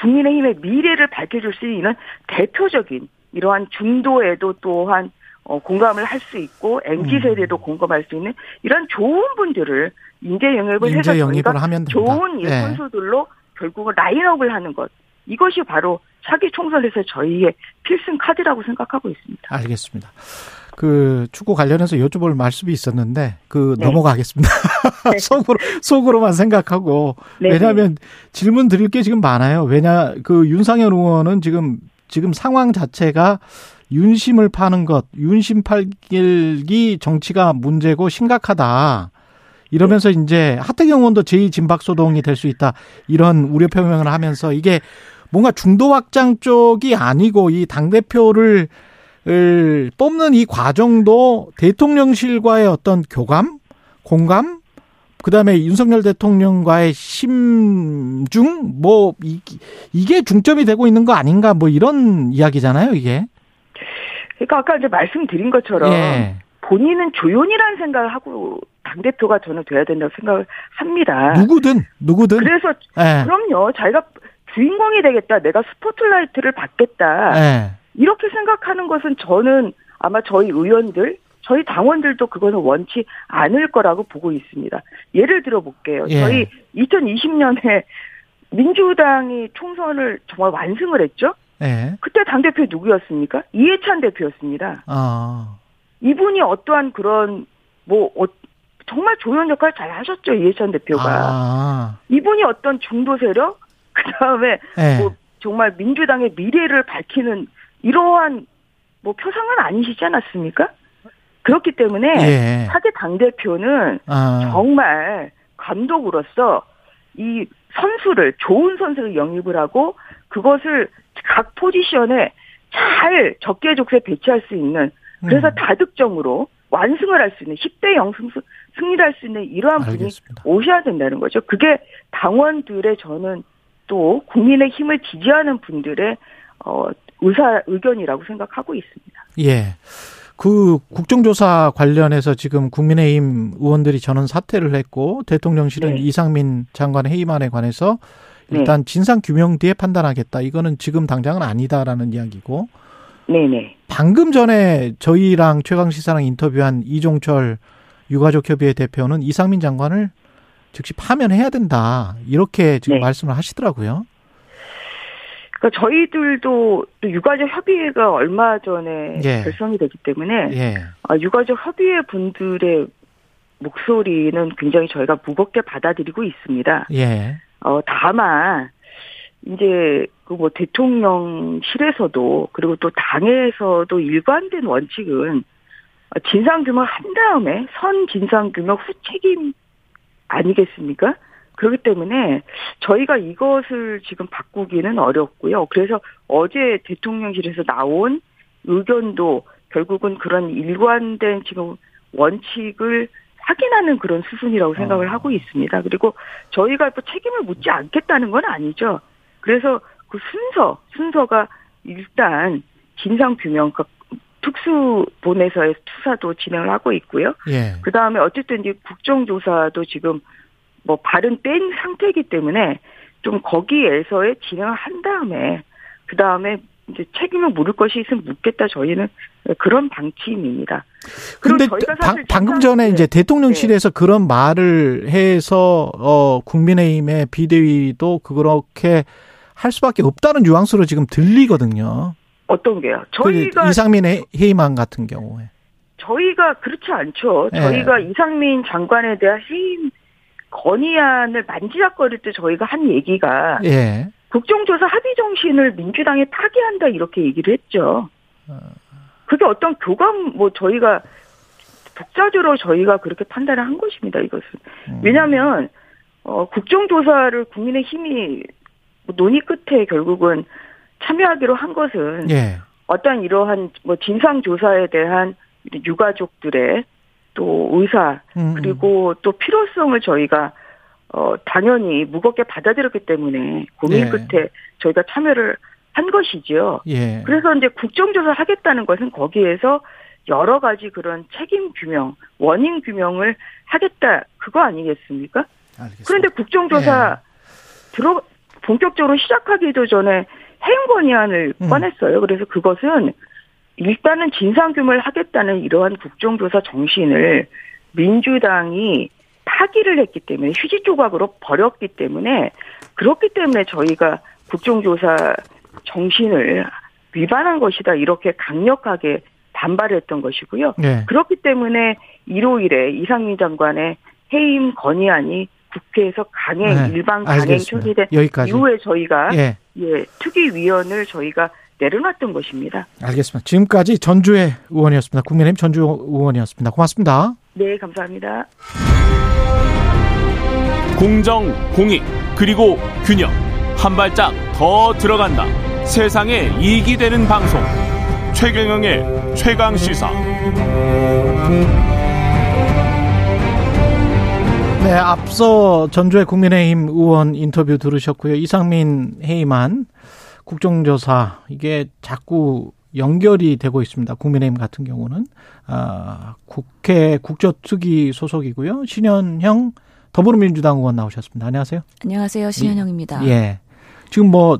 국민의힘의 미래를 밝혀줄 수 있는 대표적인 이러한 중도에도 또한 어, 공감을 할 수 있고 MZ 음. 세대도 공감할 수 있는 이런 좋은 분들을 인재 영입을 해서 인재 영입을 저희가 하면 된다. 좋은 예, 예. 선수들로 결국은 라인업을 하는 것 이것이 바로 차기 총선에서 저희의 필승 카드라고 생각하고 있습니다. 알겠습니다. 그 축구 관련해서 여쭤볼 말씀이 있었는데 그 네. 넘어가겠습니다. 속으로 속으로만 생각하고 네. 왜냐하면 질문 드릴 게 지금 많아요. 왜냐 그 윤상현 의원은 지금 지금 상황 자체가 윤심을 파는 것, 윤심 팔기 정치가 문제고 심각하다. 이러면서 이제 하태경 의원도 제2 진박 소동이 될 수 있다. 이런 우려 표명을 하면서 이게 뭔가 중도 확장 쪽이 아니고 이 당 대표를 을 뽑는 이 과정도 대통령실과의 어떤 교감, 공감, 그 다음에 윤석열 대통령과의 심중 뭐 이, 이게 중점이 되고 있는 거 아닌가 뭐 이런 이야기잖아요, 이게. 그러니까 아까 이제 말씀드린 것처럼 예. 본인은 조연이라는 생각을 하고 당 대표가 저는 돼야 된다고 생각을 합니다. 누구든 누구든 그래서 예. 그럼요, 자기가 주인공이 되겠다, 내가 스포트라이트를 받겠다 예. 이렇게 생각하는 것은 저는 아마 저희 의원들, 저희 당원들도 그거는 원치 않을 거라고 보고 있습니다. 예를 들어 볼게요. 예. 저희 2020년에 민주당이 총선을 정말 완승을 했죠. 예. 그때 당 대표 누구였습니까? 이해찬 대표였습니다. 아. 이분이 어떠한 그런 뭐 어, 정말 조연 역할 잘 하셨죠 이해찬 대표가. 아. 이분이 어떤 중도 세력 그 다음에 예. 뭐 정말 민주당의 미래를 밝히는 이러한 뭐 표상은 아니시지 않았습니까? 그렇기 때문에 예. 차기 당 대표는 아. 정말 감독으로서 이 선수를 좋은 선수를 영입을 하고 그것을 각 포지션에 잘 적게적게 배치할 수 있는 그래서 음. 다득점으로 완승을 할 수 있는 10대 0 승, 승리를 할 수 있는 이러한 분이 알겠습니다. 오셔야 된다는 거죠. 그게 당원들의 저는 또 국민의 힘을 지지하는 분들의 어, 의사 의견이라고 생각하고 있습니다. 예. 그 국정조사 관련해서 지금 국민의힘 의원들이 전원 사퇴를 했고 대통령실은 네. 이상민 장관 회의만에 관해서 일단 진상 규명 뒤에 판단하겠다. 이거는 지금 당장은 아니다라는 이야기고 네네. 방금 전에 저희랑 최강 시사랑 인터뷰한 이종철 유가족 협의회 대표는 이상민 장관을 즉시 파면해야 된다. 이렇게 지금 네. 말씀을 하시더라고요. 그러니까 저희들도 또 유가족 협의회가 얼마 전에 예. 결성이 되기 때문에 예. 아, 유가족 협의회 분들의 목소리는 굉장히 저희가 무겁게 받아들이고 있습니다. 예. 어, 다만, 이제, 그 뭐, 대통령실에서도, 그리고 또 당에서도 일관된 원칙은, 어, 진상규명 한 다음에, 선 진상규명 후 책임 아니겠습니까? 그렇기 때문에, 저희가 이것을 지금 바꾸기는 어렵고요. 그래서 어제 대통령실에서 나온 의견도 결국은 그런 일관된 지금 원칙을 확인하는 그런 수순이라고 생각을 어. 하고 있습니다. 그리고 저희가 또 책임을 묻지 않겠다는 건 아니죠. 그래서 그 순서, 순서가 일단 진상 규명, 그 특수본에서의 수사도 진행을 하고 있고요. 예. 그 다음에 어쨌든 이제 국정조사도 지금 뭐 발은 뗀 상태이기 때문에 좀 거기에서의 진행을 한 다음에 그 다음에 이제 책임을 물을 것이 있으면 묻겠다 저희는 그런 방침입니다. 방, 사실 방금 전에 네. 이제 대통령실에서 그런 말을 해서 어 국민의힘의 비대위도 그렇게 할 수밖에 없다는 뉘앙스로 지금 들리거든요. 어떤 게요? 그 저희가 이상민 해- 해임안 같은 경우에. 저희가 그렇지 않죠. 예. 저희가 이상민 장관에 대한 해임 건의안을 만지작거릴 때 저희가 한 얘기가 예. 국정조사 합의 정신을 민주당에 파기한다 이렇게 얘기를 했죠. 그게 어떤 교감 뭐 저희가 독자적으로 저희가 그렇게 판단을 한 것입니다. 이것은 음. 왜냐하면 어, 국정조사를 국민의 힘이 논의 끝에 결국은 참여하기로 한 것은 예. 어떤 이러한 뭐 진상 조사에 대한 유가족들의 또 의사 음, 그리고 또 필요성을 저희가 어 당연히 무겁게 받아들였기 때문에 고민 예. 끝에 저희가 참여를 한 것이지요. 예. 그래서 이제 국정조사 하겠다는 것은 거기에서 여러 가지 그런 책임 규명, 원인 규명을 하겠다 그거 아니겠습니까? 알겠습니다. 그런데 국정조사 예. 들어 본격적으로 시작하기도 전에 해임 건의안을 음. 꺼냈어요. 그래서 그것은 일단은 진상 규명을 하겠다는 이러한 국정조사 정신을 민주당이 파기를 했기 때문에 휴지 조각으로 버렸기 때문에 그렇기 때문에 저희가 국정조사 정신을 위반한 것이다 이렇게 강력하게 반발했던 것이고요. 예. 그렇기 때문에 151에 이상민 장관의 해임 건의안이 국회에서 강행 네, 일반 강행. 처리된 여기까지. 이후에 저희가 예. 예 특위위원을 저희가 내려놨던 것입니다. 알겠습니다. 지금까지 전주의 의원이었습니다. 국민의힘 전주 의원이었습니다. 고맙습니다. 네 감사합니다. 공정, 공익, 그리고 균형. 한 발짝 더 들어간다. 세상에 이익이 되는 방송. 최경영의 최강 시사. 네, 앞서 전주의 국민의힘 의원 인터뷰 들으셨고요. 이상민 해임안 국정조사 이게 자꾸 연결이 되고 있습니다. 국민의힘 같은 경우는 아, 국회 국조특위 소속이고요. 신현형 더불어민주당 의원 나오셨습니다. 안녕하세요. 안녕하세요. 신현영입니다. 예. 지금 뭐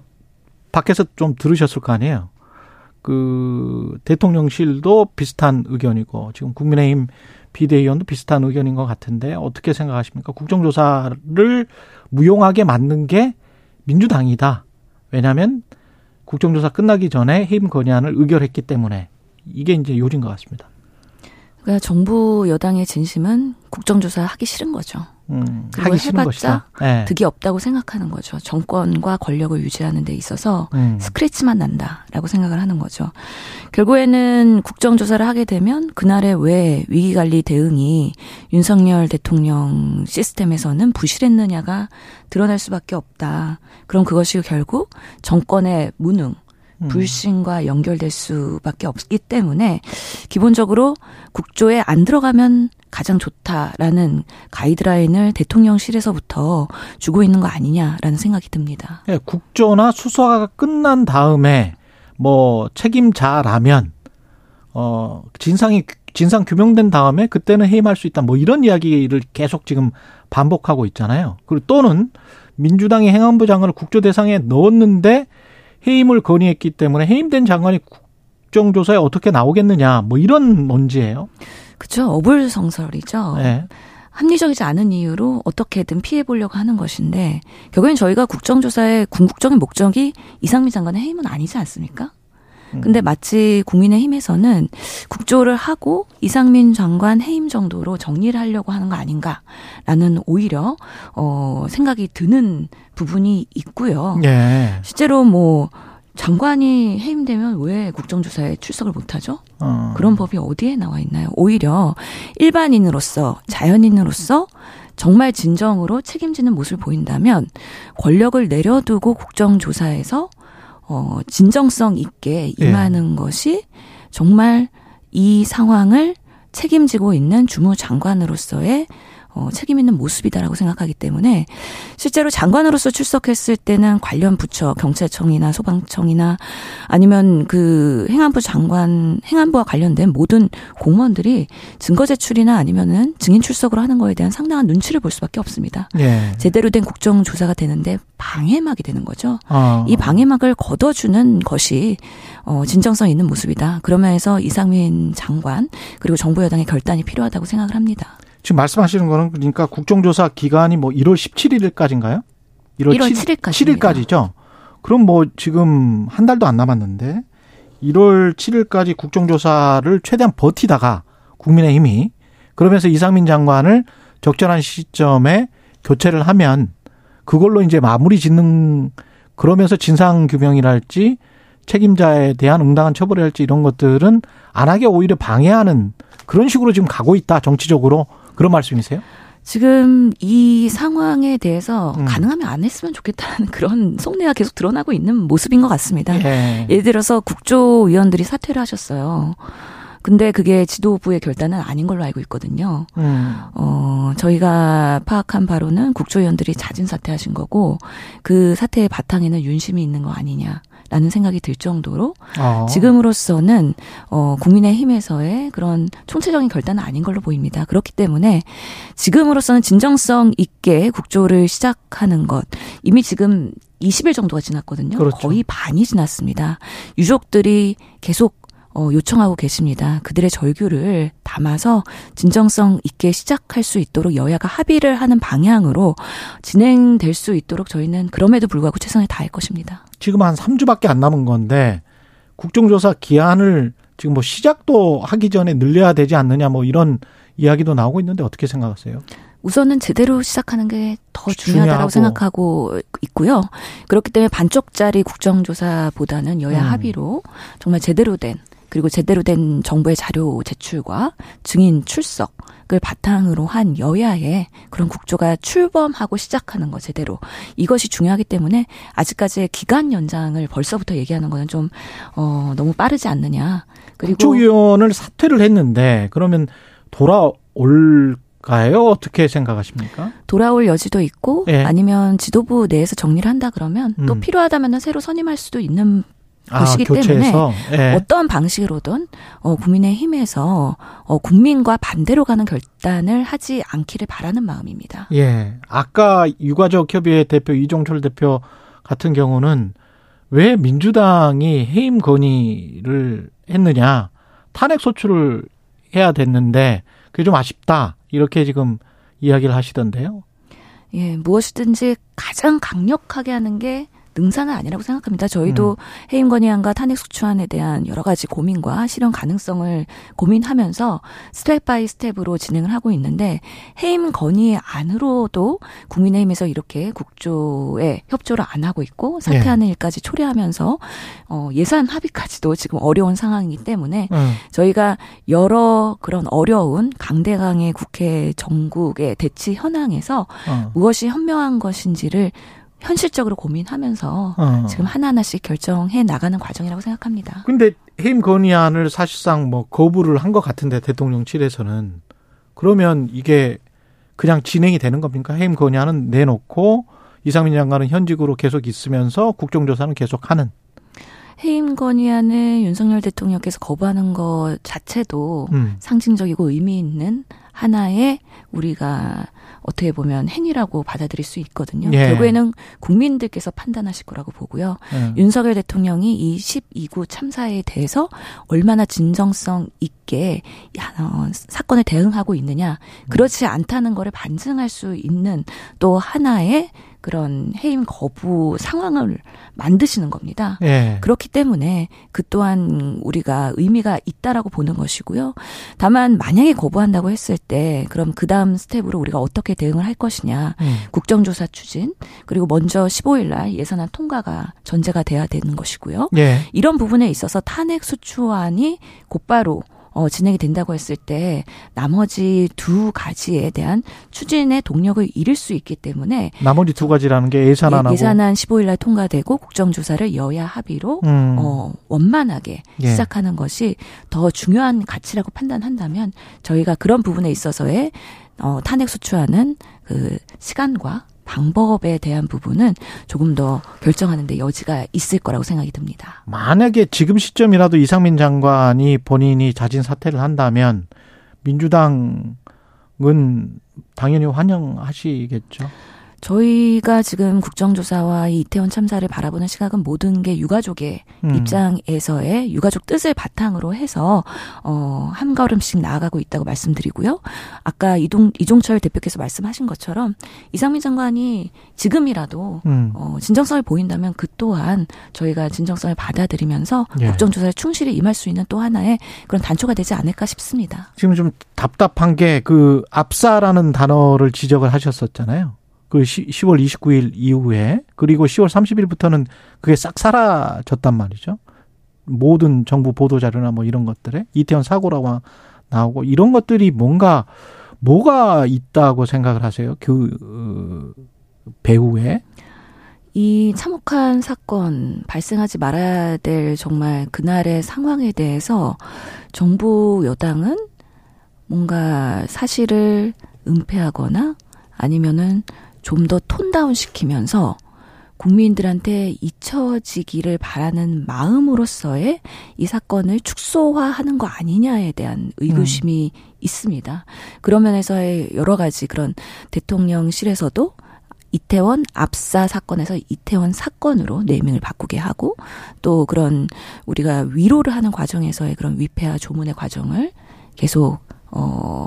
밖에서 좀 들으셨을 거 아니에요. 그 대통령실도 비슷한 의견이고 지금 국민의힘 비대위원도 비슷한 의견인 것 같은데 어떻게 생각하십니까? 국정조사를 무용하게 만든 게 민주당이다. 왜냐하면 국정조사 끝나기 전에 해임 건의안을 의결했기 때문에 이게 이제 요지인 것 같습니다. 그러니까 정부 여당의 진심은 국정조사 하기 싫은 거죠. 음, 그걸 하기 싫은 해봤자. 예. 득이 없다고 생각하는 거죠. 정권과 권력을 유지하는 데 있어서 음. 스크래치만 난다라고 생각을 하는 거죠. 결국에는 국정조사를 하게 되면 그날의 왜 위기관리 대응이 윤석열 대통령 시스템에서는 부실했느냐가 드러날 수밖에 없다. 그럼 그것이 결국 정권의 무능, 음. 불신과 연결될 수밖에 없기 때문에 기본적으로 국조에 안 들어가면 가장 좋다라는 가이드라인을 대통령실에서부터 주고 있는 거 아니냐라는 생각이 듭니다. 예, 국조나 수사가 끝난 다음에 뭐 책임자라면 어 진상이 진상 규명된 다음에 그때는 해임할 수 있다. 뭐 이런 이야기를 계속 지금 반복하고 있잖아요. 그리고 또는 민주당이 행안부 장관을 국조 대상에 넣었는데 해임을 건의했기 때문에 해임된 장관이 국정조사에 어떻게 나오겠느냐. 뭐 이런 논지예요. 그죠. 어불성설이죠. 네. 합리적이지 않은 이유로 어떻게든 피해 보려고 하는 것인데 결국엔 저희가 국정조사의 궁극적인 목적이 이상민 장관의 해임은 아니지 않습니까? 근데 마치 국민의힘에서는 국조를 하고 이상민 장관 해임 정도로 정리를 하려고 하는 거 아닌가라는 오히려 어 생각이 드는 부분이 있고요. 예. 실제로 뭐 장관이 해임되면 왜 국정조사에 출석을 못하죠? 어. 그런 법이 어디에 나와 있나요? 오히려 일반인으로서 자연인으로서 정말 진정으로 책임지는 모습을 보인다면 권력을 내려두고 국정조사에서 어 진정성 있게 임하는 것이 정말 이 상황을 책임지고 있는 주무 장관으로서의 어, 책임 있는 모습이다라고 생각하기 때문에 실제로 장관으로서 출석했을 때는 관련 부처 경찰청이나 소방청이나 아니면 그 행안부 장관 행안부와 관련된 모든 공무원들이 증거 제출이나 아니면은 증인 출석을 하는 거에 대한 상당한 눈치를 볼 수밖에 없습니다. 예. 제대로 된 국정 조사가 되는데 방해막이 되는 거죠. 어. 이 방해막을 걷어주는 것이 어, 진정성 있는 모습이다. 그러면서 이상민 장관 그리고 정부 여당의 결단이 필요하다고 생각을 합니다. 지금 말씀하시는 거는 그러니까 국정조사 기간이 뭐 1월 17일까지인가요? 1월 7일까지. 7일까지죠. 그럼 뭐 지금 한 달도 안 남았는데 1월 7일까지 국정조사를 최대한 버티다가 국민의힘이 그러면서 이상민 장관을 적절한 시점에 교체를 하면 그걸로 이제 마무리 짓는 그러면서 진상 규명이랄지 책임자에 대한 응당한 처벌을 할지 이런 것들은 안 하게 오히려 방해하는 그런 식으로 지금 가고 있다 정치적으로 그런 말씀이세요? 지금 이 상황에 대해서 음. 가능하면 안 했으면 좋겠다는 그런 속내가 계속 드러나고 있는 모습인 것 같습니다. 예. 예를 들어서 국조위원들이 사퇴를 하셨어요. 근데 그게 지도부의 결단은 아닌 걸로 알고 있거든요. 음. 어, 저희가 파악한 바로는 국조위원들이 자진 사퇴하신 거고 그 사태의 바탕에는 윤심이 있는 거 아니냐 라는 생각이 들 정도로 어. 지금으로서는 어 국민의힘에서의 그런 총체적인 결단은 아닌 걸로 보입니다. 그렇기 때문에 지금으로서는 진정성 있게 국조를 시작하는 것 이미 지금 20일 정도가 지났거든요. 그렇죠. 거의 반이 지났습니다. 유족들이 계속 어, 요청하고 계십니다. 그들의 절규를 담아서 진정성 있게 시작할 수 있도록 여야가 합의를 하는 방향으로 진행될 수 있도록 저희는 그럼에도 불구하고 최선을 다할 것입니다. 지금 한 3주밖에 안 남은 건데 국정조사 기한을 지금 뭐 시작도 하기 전에 늘려야 되지 않느냐 뭐 이런 이야기도 나오고 있는데 어떻게 생각하세요? 우선은 제대로 시작하는 게 더. 중요하다고 생각하고 있고요. 그렇기 때문에 반쪽짜리 국정조사보다는 여야 음. 합의로 정말 제대로 된 그리고 제대로 된 정부의 자료 제출과 증인 출석 을 바탕으로 한 여야의 그런 국조가 출범하고 시작하는 것 제대로 이것이 중요하기 때문에 아직까지의 기간 연장을 벌써부터 얘기하는 거는 좀 어, 너무 빠르지 않느냐. 그리고 국조위원을 사퇴를 했는데 그러면 돌아올까요? 어떻게 생각하십니까? 돌아올 여지도 있고 예. 아니면 지도부 내에서 정리를 한다 그러면 또 음. 필요하다면 새로 선임할 수도 있는 아, 것이기 교체해서 예. 어떠한 방식으로든 어, 국민의힘에서 어, 국민과 반대로 가는 결단을 하지 않기를 바라는 마음입니다. 예. 아까 유가족 협의회 대표 이종철 대표 같은 경우는 왜 민주당이 해임 건의를 했느냐. 탄핵 소추를 해야 됐는데 그게 좀 아쉽다. 이렇게 지금 이야기를 하시던데요. 예, 무엇이든지 가장 강력하게 하는 게 능사는 아니라고 생각합니다. 저희도 해임 건의안과 탄핵 소추안에 대한 여러 가지 고민과 실현 가능성을 고민하면서 step by step으로 진행을 하고 있는데 해임 건의 안으로도 국민의힘에서 이렇게 국조에 협조를 안 하고 있고 사퇴하는 일까지 초래하면서 어, 예산 합의까지도 지금 어려운 상황이기 때문에 음. 저희가 여러 그런 어려운 강대강의 국회 정국의 대치 현황에서 어. 무엇이 현명한 것인지를 현실적으로 고민하면서 어. 지금 하나하나씩 결정해 나가는 과정이라고 생각합니다. 근데 해임 건의안을 사실상 뭐 거부를 한 것 같은데 대통령실에서는 그러면 이게 그냥 진행이 되는 겁니까? 해임 건의안은 내놓고 이상민 장관은 현직으로 계속 있으면서 국정조사는 계속 하는. 해임 건의안을 윤석열 대통령께서 거부하는 것 자체도 음. 상징적이고 의미 있는 하나의 우리가 어떻게 보면 행위라고 받아들일 수 있거든요. 예. 결국에는 국민들께서 판단하실 거라고 보고요. 예. 윤석열 대통령이 이 12구 참사에 대해서 얼마나 진정성 있게 어, 사건에 대응하고 있느냐, 그렇지 않다는 거를 반증할 수 있는 또 하나의 그런 해임 거부 상황을 만드시는 겁니다. 예. 그렇기 때문에 그 또한 우리가 의미가 있다라고 보는 것이고요. 다만 만약에 거부한다고 했을 때 그럼 그 다음 스텝으로 우리가 어떻게 대응을 할 것이냐. 음. 국정조사 추진 그리고 먼저 15일 날 예산안 통과가 전제가 돼야 되는 것이고요. 예. 이런 부분에 있어서 탄핵 소추안이 곧바로 어, 진행이 된다고 했을 때 나머지 두 가지에 대한 추진의 동력을 잃을 수 있기 때문에 나머지 두 가지라는 게 예산안하고 예, 예산안 15일 날 통과되고 국정조사를 여야 합의로 음. 어, 원만하게 예. 시작하는 것이 더 중요한 가치라고 판단한다면 저희가 그런 부분에 있어서의 어, 탄핵 소추안은 그 시간과 방법에 대한 부분은 조금 더 결정하는데 여지가 있을 거라고 생각이 듭니다. 만약에 지금 시점이라도 이상민 장관이 본인이 자진 사퇴를 한다면 민주당은 당연히 환영하시겠죠. 저희가 지금 국정조사와 이 이태원 참사를 바라보는 시각은 모든 게 유가족의 음. 입장에서의 유가족 뜻을 바탕으로 해서 어, 한 걸음씩 나아가고 있다고 말씀드리고요. 아까 이동 이종철 대표께서 말씀하신 것처럼 이상민 장관이 지금이라도 음. 어, 진정성을 보인다면 그 또한 저희가 진정성을 받아들이면서 예. 국정조사에 충실히 임할 수 있는 또 하나의 그런 단초가 되지 않을까 싶습니다. 지금 좀 답답한 게 그 압사라는 단어를 지적을 하셨었잖아요. 그 10 월 29일 이후에 그리고 10월 30일부터는 그게 싹 사라졌단 말이죠. 모든 정부 보도 자료나 뭐 이런 것들에 이태원 사고라고 나오고 이런 것들이 뭔가 뭐가 있다고 생각을 하세요? 그 어, 배후에 이 참혹한 사건 발생하지 말아야 될 정말 그날의 상황에 대해서 정부 여당은 뭔가 사실을 은폐하거나 아니면은 좀 더 톤다운 시키면서 국민들한테 잊혀지기를 바라는 마음으로서의 이 사건을 축소화하는 거 아니냐에 대한 의구심이 있습니다. 그런 면에서의 여러 가지 그런 대통령실에서도 이태원 압사 사건에서 이태원 사건으로 네이밍을 바꾸게 하고 또 그런 우리가 위로를 하는 과정에서의 그런 위패와 조문의 과정을 계속 어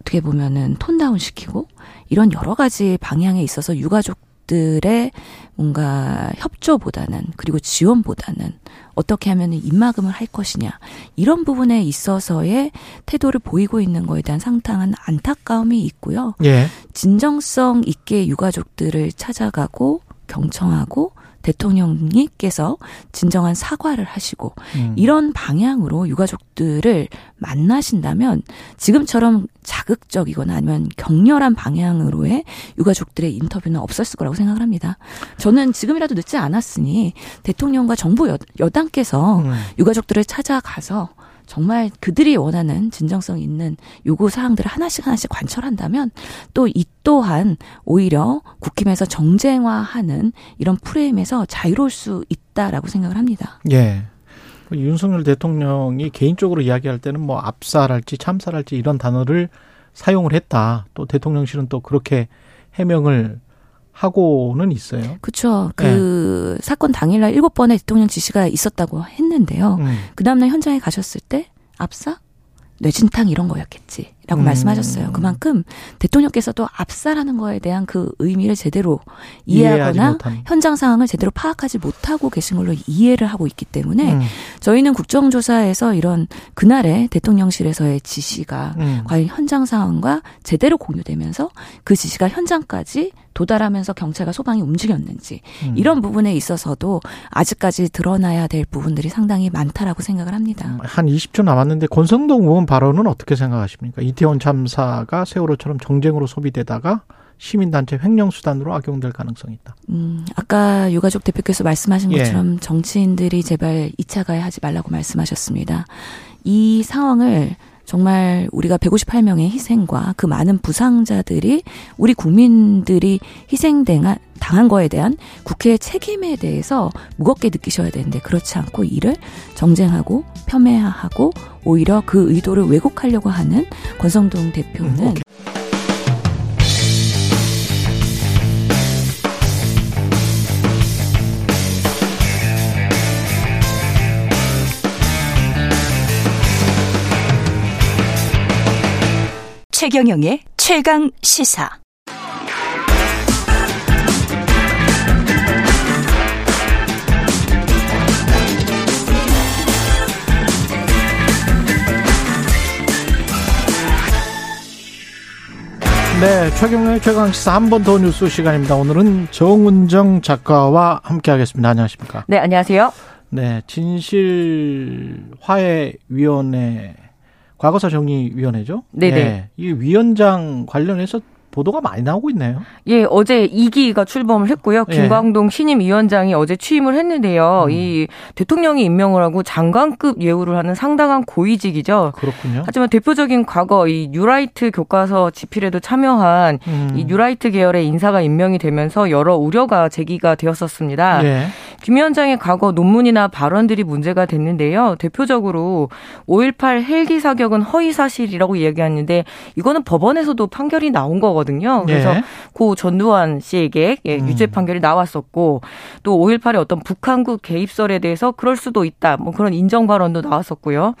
어떻게 보면은 톤다운 시키고 이런 여러 가지 방향에 있어서 유가족들의 뭔가 협조보다는 그리고 지원보다는 어떻게 하면 입막음을 할 것이냐 이런 부분에 있어서의 태도를 보이고 있는 거에 대한 상당한 안타까움이 있고요. 예. 진정성 있게 유가족들을 찾아가고 경청하고 대통령님께서 진정한 사과를 하시고 음. 이런 방향으로 유가족들을 만나신다면 지금처럼 자극적이거나 아니면 격렬한 방향으로의 유가족들의 인터뷰는 없었을 거라고 생각을 합니다. 저는 지금이라도 늦지 않았으니 대통령과 정부 여, 여당께서 음. 유가족들을 찾아가서 정말 그들이 원하는 진정성 있는 요구 사항들을 하나씩 하나씩 관철한다면 또 이 또한 오히려 국힘에서 정쟁화하는 이런 프레임에서 자유로울 수 있다라고 생각을 합니다. 예. 윤석열 대통령이 개인적으로 이야기할 때는 뭐 압사랄지 참사랄지 이런 단어를 사용을 했다. 또 대통령실은 또 그렇게 해명을 하고는 있어요. 그렇죠. 그 사건 당일날 일곱 번의 대통령 지시가 있었다고 했는데요. 음. 그 다음날 현장에 가셨을 때 압사? 뇌진탕 이런 거였겠지라고 음. 말씀하셨어요. 그만큼 대통령께서도 압사라는 거에 대한 그 의미를 제대로 이해하거나. 현장 상황을 제대로 파악하지 못하고 계신 걸로 이해를 하고 있기 때문에 음. 저희는 국정조사에서 이런 그날의 대통령실에서의 지시가 음. 과연 현장 상황과 제대로 공유되면서 그 지시가 현장까지 도달하면서 경찰과 소방이 움직였는지 음. 이런 부분에 있어서도 아직까지 드러나야 될 부분들이 상당히 많다라고 생각을 합니다. 한 20초 남았는데 권성동 의원 발언은 어떻게 생각하십니까? 이태원 참사가 세월호처럼 정쟁으로 소비되다가 시민단체 횡령수단으로 악용될 가능성이 있다. 음, 아까 유가족 대표께서 말씀하신 예. 것처럼 정치인들이 제발 2차 가해 하지 말라고 말씀하셨습니다. 이 상황을 정말 우리가 158명의 희생과 그 많은 부상자들이 우리 국민들이 희생당한 당한 거에 대한 국회의 책임에 대해서 무겁게 느끼셔야 되는데 그렇지 않고 이를 정쟁하고 폄훼하고 오히려 그 의도를 왜곡하려고 하는 권성동 대표는 음, 최경영의 최강 시사. 네, 최경영의 최강 시사 한 번 더 뉴스 시간입니다. 오늘은 정은정 작가와 함께하겠습니다. 안녕하십니까? 네, 안녕하세요. 네, 진실화해위원회 과거사 정리위원회죠? 네네. 네, 이 위원장 관련해서 보도가 많이 나오고 있네요. 예, 어제 2기가 출범을 했고요. 예. 김광동 신임 위원장이 어제 취임을 했는데요. 음. 이 대통령이 임명을 하고 장관급 예우를 하는 상당한 고위직이죠. 그렇군요. 하지만 대표적인 과거 이 뉴라이트 교과서 집필에도 참여한 음. 이 뉴라이트 계열의 인사가 임명이 되면서 여러 우려가 제기가 되었었습니다. 예. 김 위원장의 과거 논문이나 발언들이 문제가 됐는데요. 대표적으로 5.18 헬기 사격은 허위 사실이라고 이야기하는데 이거는 법원에서도 판결이 나온 거거든요. 그래서 예. 고 전두환 씨에게 예, 음. 유죄 판결이 나왔었고 또 5.18의 어떤 북한국 개입설에 대해서 그럴 수도 있다. 뭐 그런 인정 발언도 나왔었고요.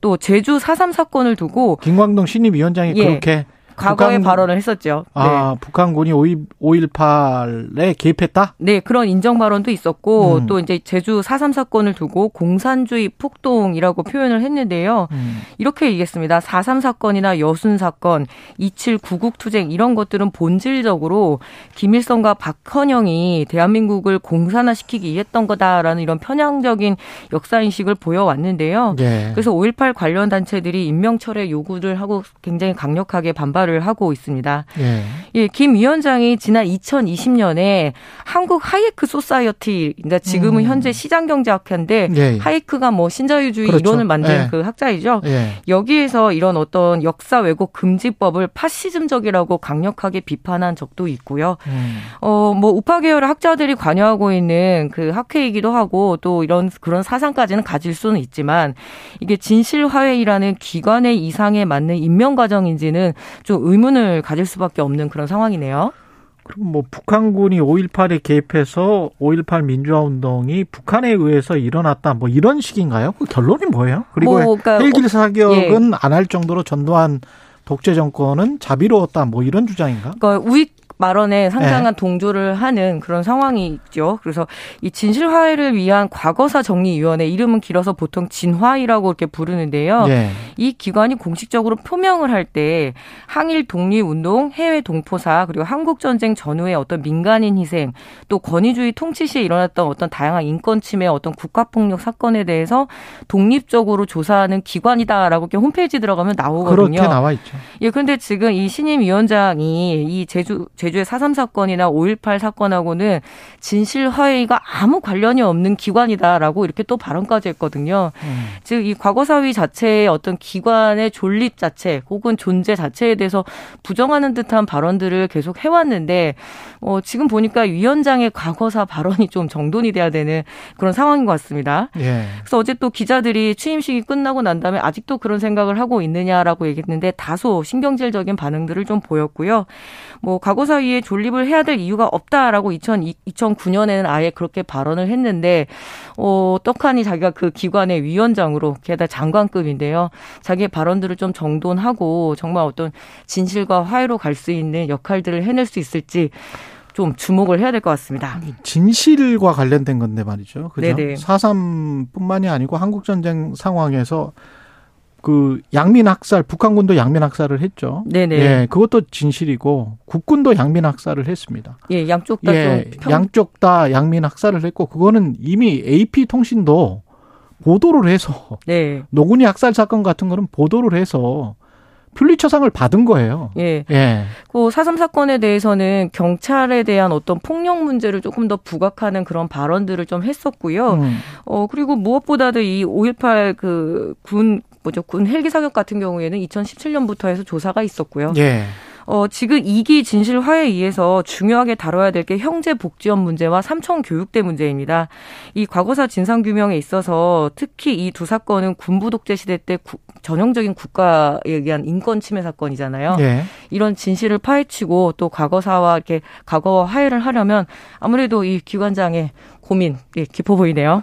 또 제주 4.3 사건을 두고 김광동 신임 위원장이 예. 그렇게 과거에 북한- 발언을 했었죠. 네. 아, 북한군이 5.18에 개입했다? 네, 그런 인정 발언도 있었고 음. 또 이제 제주 4.3 사건을 두고 공산주의 폭동이라고 표현을 했는데요. 음. 이렇게 얘기했습니다. 4.3 사건이나 여순 사건, 27 구국 투쟁 이런 것들은 본질적으로 김일성과 박헌영이 대한민국을 공산화시키기 위해 했던 거다라는 이런 편향적인 역사 인식을 보여왔는데요. 예. 그래서 5.18 관련 단체들이 인명철회 요구를 하고 굉장히 강력하게 반발을 하고 있습니다. 예. 예, 김 위원장이 지난 2020년에 한국 하이에크 Society, 그러니까 지금은 음. 현재 시장경제학회인데 예, 예. 하이에크가 뭐 신자유주의 그렇죠. 이론을 만든 예. 그 학자이죠. 예. 여기에서 이런 어떤 역사 왜곡 금지법을 파시즘적이라고 강력하게 비판한 적도 있고요. 음. 어, 뭐 우파 계열의 학자들이 관여하고 있는 그 학회이기도 하고 또 이런 그런 사상까지는 가질 수는 있지만 이게 진실화해위라는 기관의 이상에 맞는 임명 과정인지는 좀 의문을 가질 수밖에 없는 그런 상황이네요. 그럼 뭐 북한군이 5.18에 개입해서 5.18 민주화 운동이 북한에 의해서 일어났다 뭐 이런 식인가요? 그 결론이 뭐예요? 그리고 뭐, 그러니까 헬기 어, 사격은 안할 정도로 전두환 독재 정권은 자비로웠다 뭐 이런 주장인가? 그러니까 우익 발언에 네. 상당한 동조를 하는 그런 상황이 있죠. 그래서 이 진실 화해를 위한 과거사 정리위원회 이름은 길어서 보통 진화위라고 이렇게 부르는데요. 예. 이 기관이 공식적으로 표명을 할 때 항일 독립운동, 해외 동포사 그리고 한국 전쟁 전후의 어떤 민간인 희생, 또 권위주의 통치 시에 일어났던 어떤 다양한 인권 침해, 어떤 국가 폭력 사건에 대해서 독립적으로 조사하는 기관이다라고 이렇게 홈페이지 들어가면 나오거든요. 그렇게 나와 있죠. 예, 그런데 지금 이 신임 위원장이 이 제주 제 주의 4.3 사건이나 5.18 사건하고는 진실화해가 아무 관련이 없는 기관이다라고 이렇게 또 발언까지 했거든요. 음. 즉이 과거사위 자체의 어떤 기관의 존립 자체 혹은 존재 자체에 대해서 부정하는 듯한 발언들을 계속 해왔는데 어, 지금 보니까 위원장의 과거사 발언이 좀 정돈이 돼야 되는 그런 상황인 것 같습니다. 예. 그래서 어제 또 기자들이 취임식이 끝나고 난 다음에 아직도 그런 생각을 하고 있느냐라고 얘기했는데 다소 신경질적인 반응들을 좀 보였고요. 뭐 과거사 위에 존립을 해야 될 이유가 없다라고 2000, 2009년에는 아예 그렇게 발언을 했는데 어, 떡하니 자기가 그 기관의 위원장으로 게다가 장관급인데요. 자기의 발언들을 좀 정돈하고 정말 어떤 진실과 화해로 갈 수 있는 역할들을 해낼 수 있을지 좀 주목을 해야 될 것 같습니다. 진실과 관련된 건데 말이죠. 그죠? 네네. 4.3뿐만이 아니고 한국 전쟁 상황에서 그 양민 학살, 북한군도 양민 학살을 했죠. 네네. 예, 그것도 진실이고 국군도 양민 학살을 했습니다. 예, 양쪽 다 예, 좀 평, 양쪽 다 양민 학살을 했고 그거는 이미 AP 통신도 보도를 해서 네. 노군이 학살 사건 같은 거는 보도를 해서 퓰리처상을 받은 거예요. 예. 예. 그 사삼 사건에 대해서는 경찰에 대한 어떤 폭력 문제를 조금 더 부각하는 그런 발언들을 좀 했었고요. 음. 어 그리고 무엇보다도 이 5.18 그 군 뭐죠 군 헬기 사격 같은 경우에는 2017년부터 해서 조사가 있었고요. 예. 어, 지금 이기 진실 화해에 의해서 중요하게 다뤄야 될 게 형제 복지원 문제와 삼청 교육대 문제입니다. 이 과거사 진상 규명에 있어서 특히 이 두 사건은 군부 독재 시대 때 구- 전형적인 국가에 의한 인권 침해 사건이잖아요. 예. 이런 진실을 파헤치고 또 과거사와 이렇게 과거와 화해를 하려면 아무래도 이 기관장의 고민 예, 깊어 보이네요.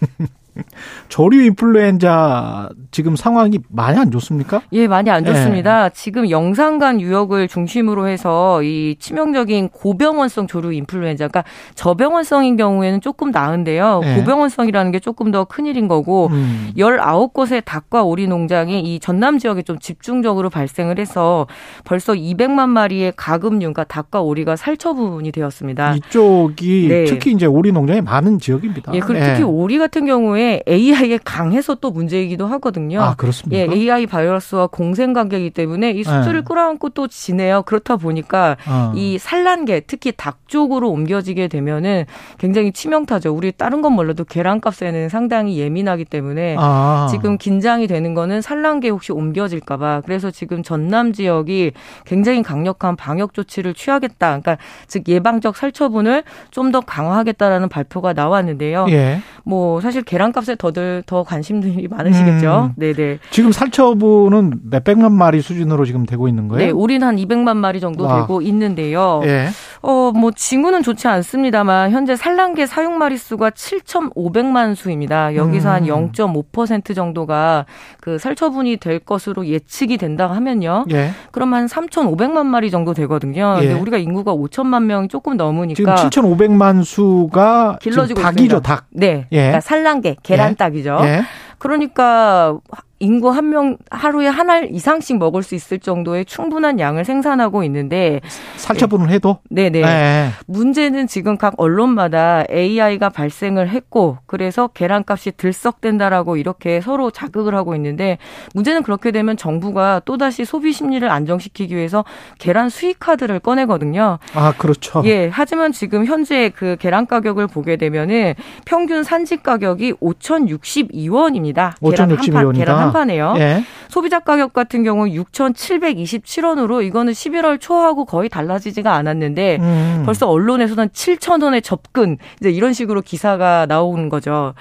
조류 인플루엔자 지금 상황이 많이 안 좋습니까? 예, 많이 안 좋습니다. 예. 지금 영산간 유역을 중심으로 해서 이 치명적인 고병원성 조류 인플루엔자, 그러니까 저병원성인 경우에는 조금 나은데요. 예. 고병원성이라는 게 조금 더 큰일인 거고 음. 19곳의 닭과 오리 농장이 이 전남 지역에 좀 집중적으로 발생을 해서 벌써 200만 마리의 가금류, 그러니까 닭과 오리가 살처분이 되었습니다. 이쪽이 네. 특히 이제 오리 농장이 많은 지역입니다. 예, 그리고 특히 예. 오리 같은 경우에 AI에 강해서 또 문제이기도 하거든요. 아, 그렇습니까? 예, AI 바이러스와 공생 관계이기 때문에 이 수출을 네. 끌어안고 또 지내요. 그렇다 보니까 어. 이 산란계, 특히 닭 쪽으로 옮겨지게 되면은 굉장히 치명타죠. 우리 다른 건 몰라도 계란값에는 상당히 예민하기 때문에 아. 지금 긴장이 되는 거는 산란계 혹시 옮겨질까 봐. 그래서 지금 전남 지역이 굉장히 강력한 방역 조치를 취하겠다. 그러니까 즉 예방적 살처분을 좀 더 강화하겠다라는 발표가 나왔는데요. 예. 뭐 사실 계란값에 더들 더 관심들이 많으시겠죠. 음. 네네. 지금 살처분은 몇백만 마리 수준으로 지금 되고 있는 거예요? 네, 우리는 한 200만 마리 정도 와. 되고 있는데요. 예. 어, 뭐 징후는 좋지 않습니다만 현재 산란계 사육 마리 수가 7,500만 수입니다. 여기서 음. 한0.5% 정도가 그 살처분이 될 것으로 예측이 된다 하면요. 예. 그럼 한 3,500만 마리 정도 되거든요. 예. 근데 우리가 인구가 5천만 명이 조금 넘으니까 지금 7,500만 수가 길러지고 닭이죠, 있습니다. 닭. 네. 예. 그러니까 산란계, 계란 닭이죠. 예. 그러니까 인구 한 명 하루에 한 알 이상씩 먹을 수 있을 정도의 충분한 양을 생산하고 있는데 살처분을 해도 네네 네. 문제는 지금 각 언론마다 AI가 발생을 했고 그래서 계란값이 들썩된다라고 이렇게 서로 자극을 하고 있는데 문제는 그렇게 되면 정부가 또 다시 소비 심리를 안정시키기 위해서 계란 수익 카드를 꺼내거든요. 아 그렇죠. 예 하지만 지금 현재 그 계란 가격을 보게 되면은 평균 산지 가격이 5,062원입니다. 5,062원이다. 계란 한 판 에요. 예. 소비자 가격 같은 경우 6,727원으로 이거는 11월 초하고 거의 달라지지가 않았는데 음. 벌써 언론에서는 7,000원에 접근 이제 이런 식으로 기사가 나오는 거죠.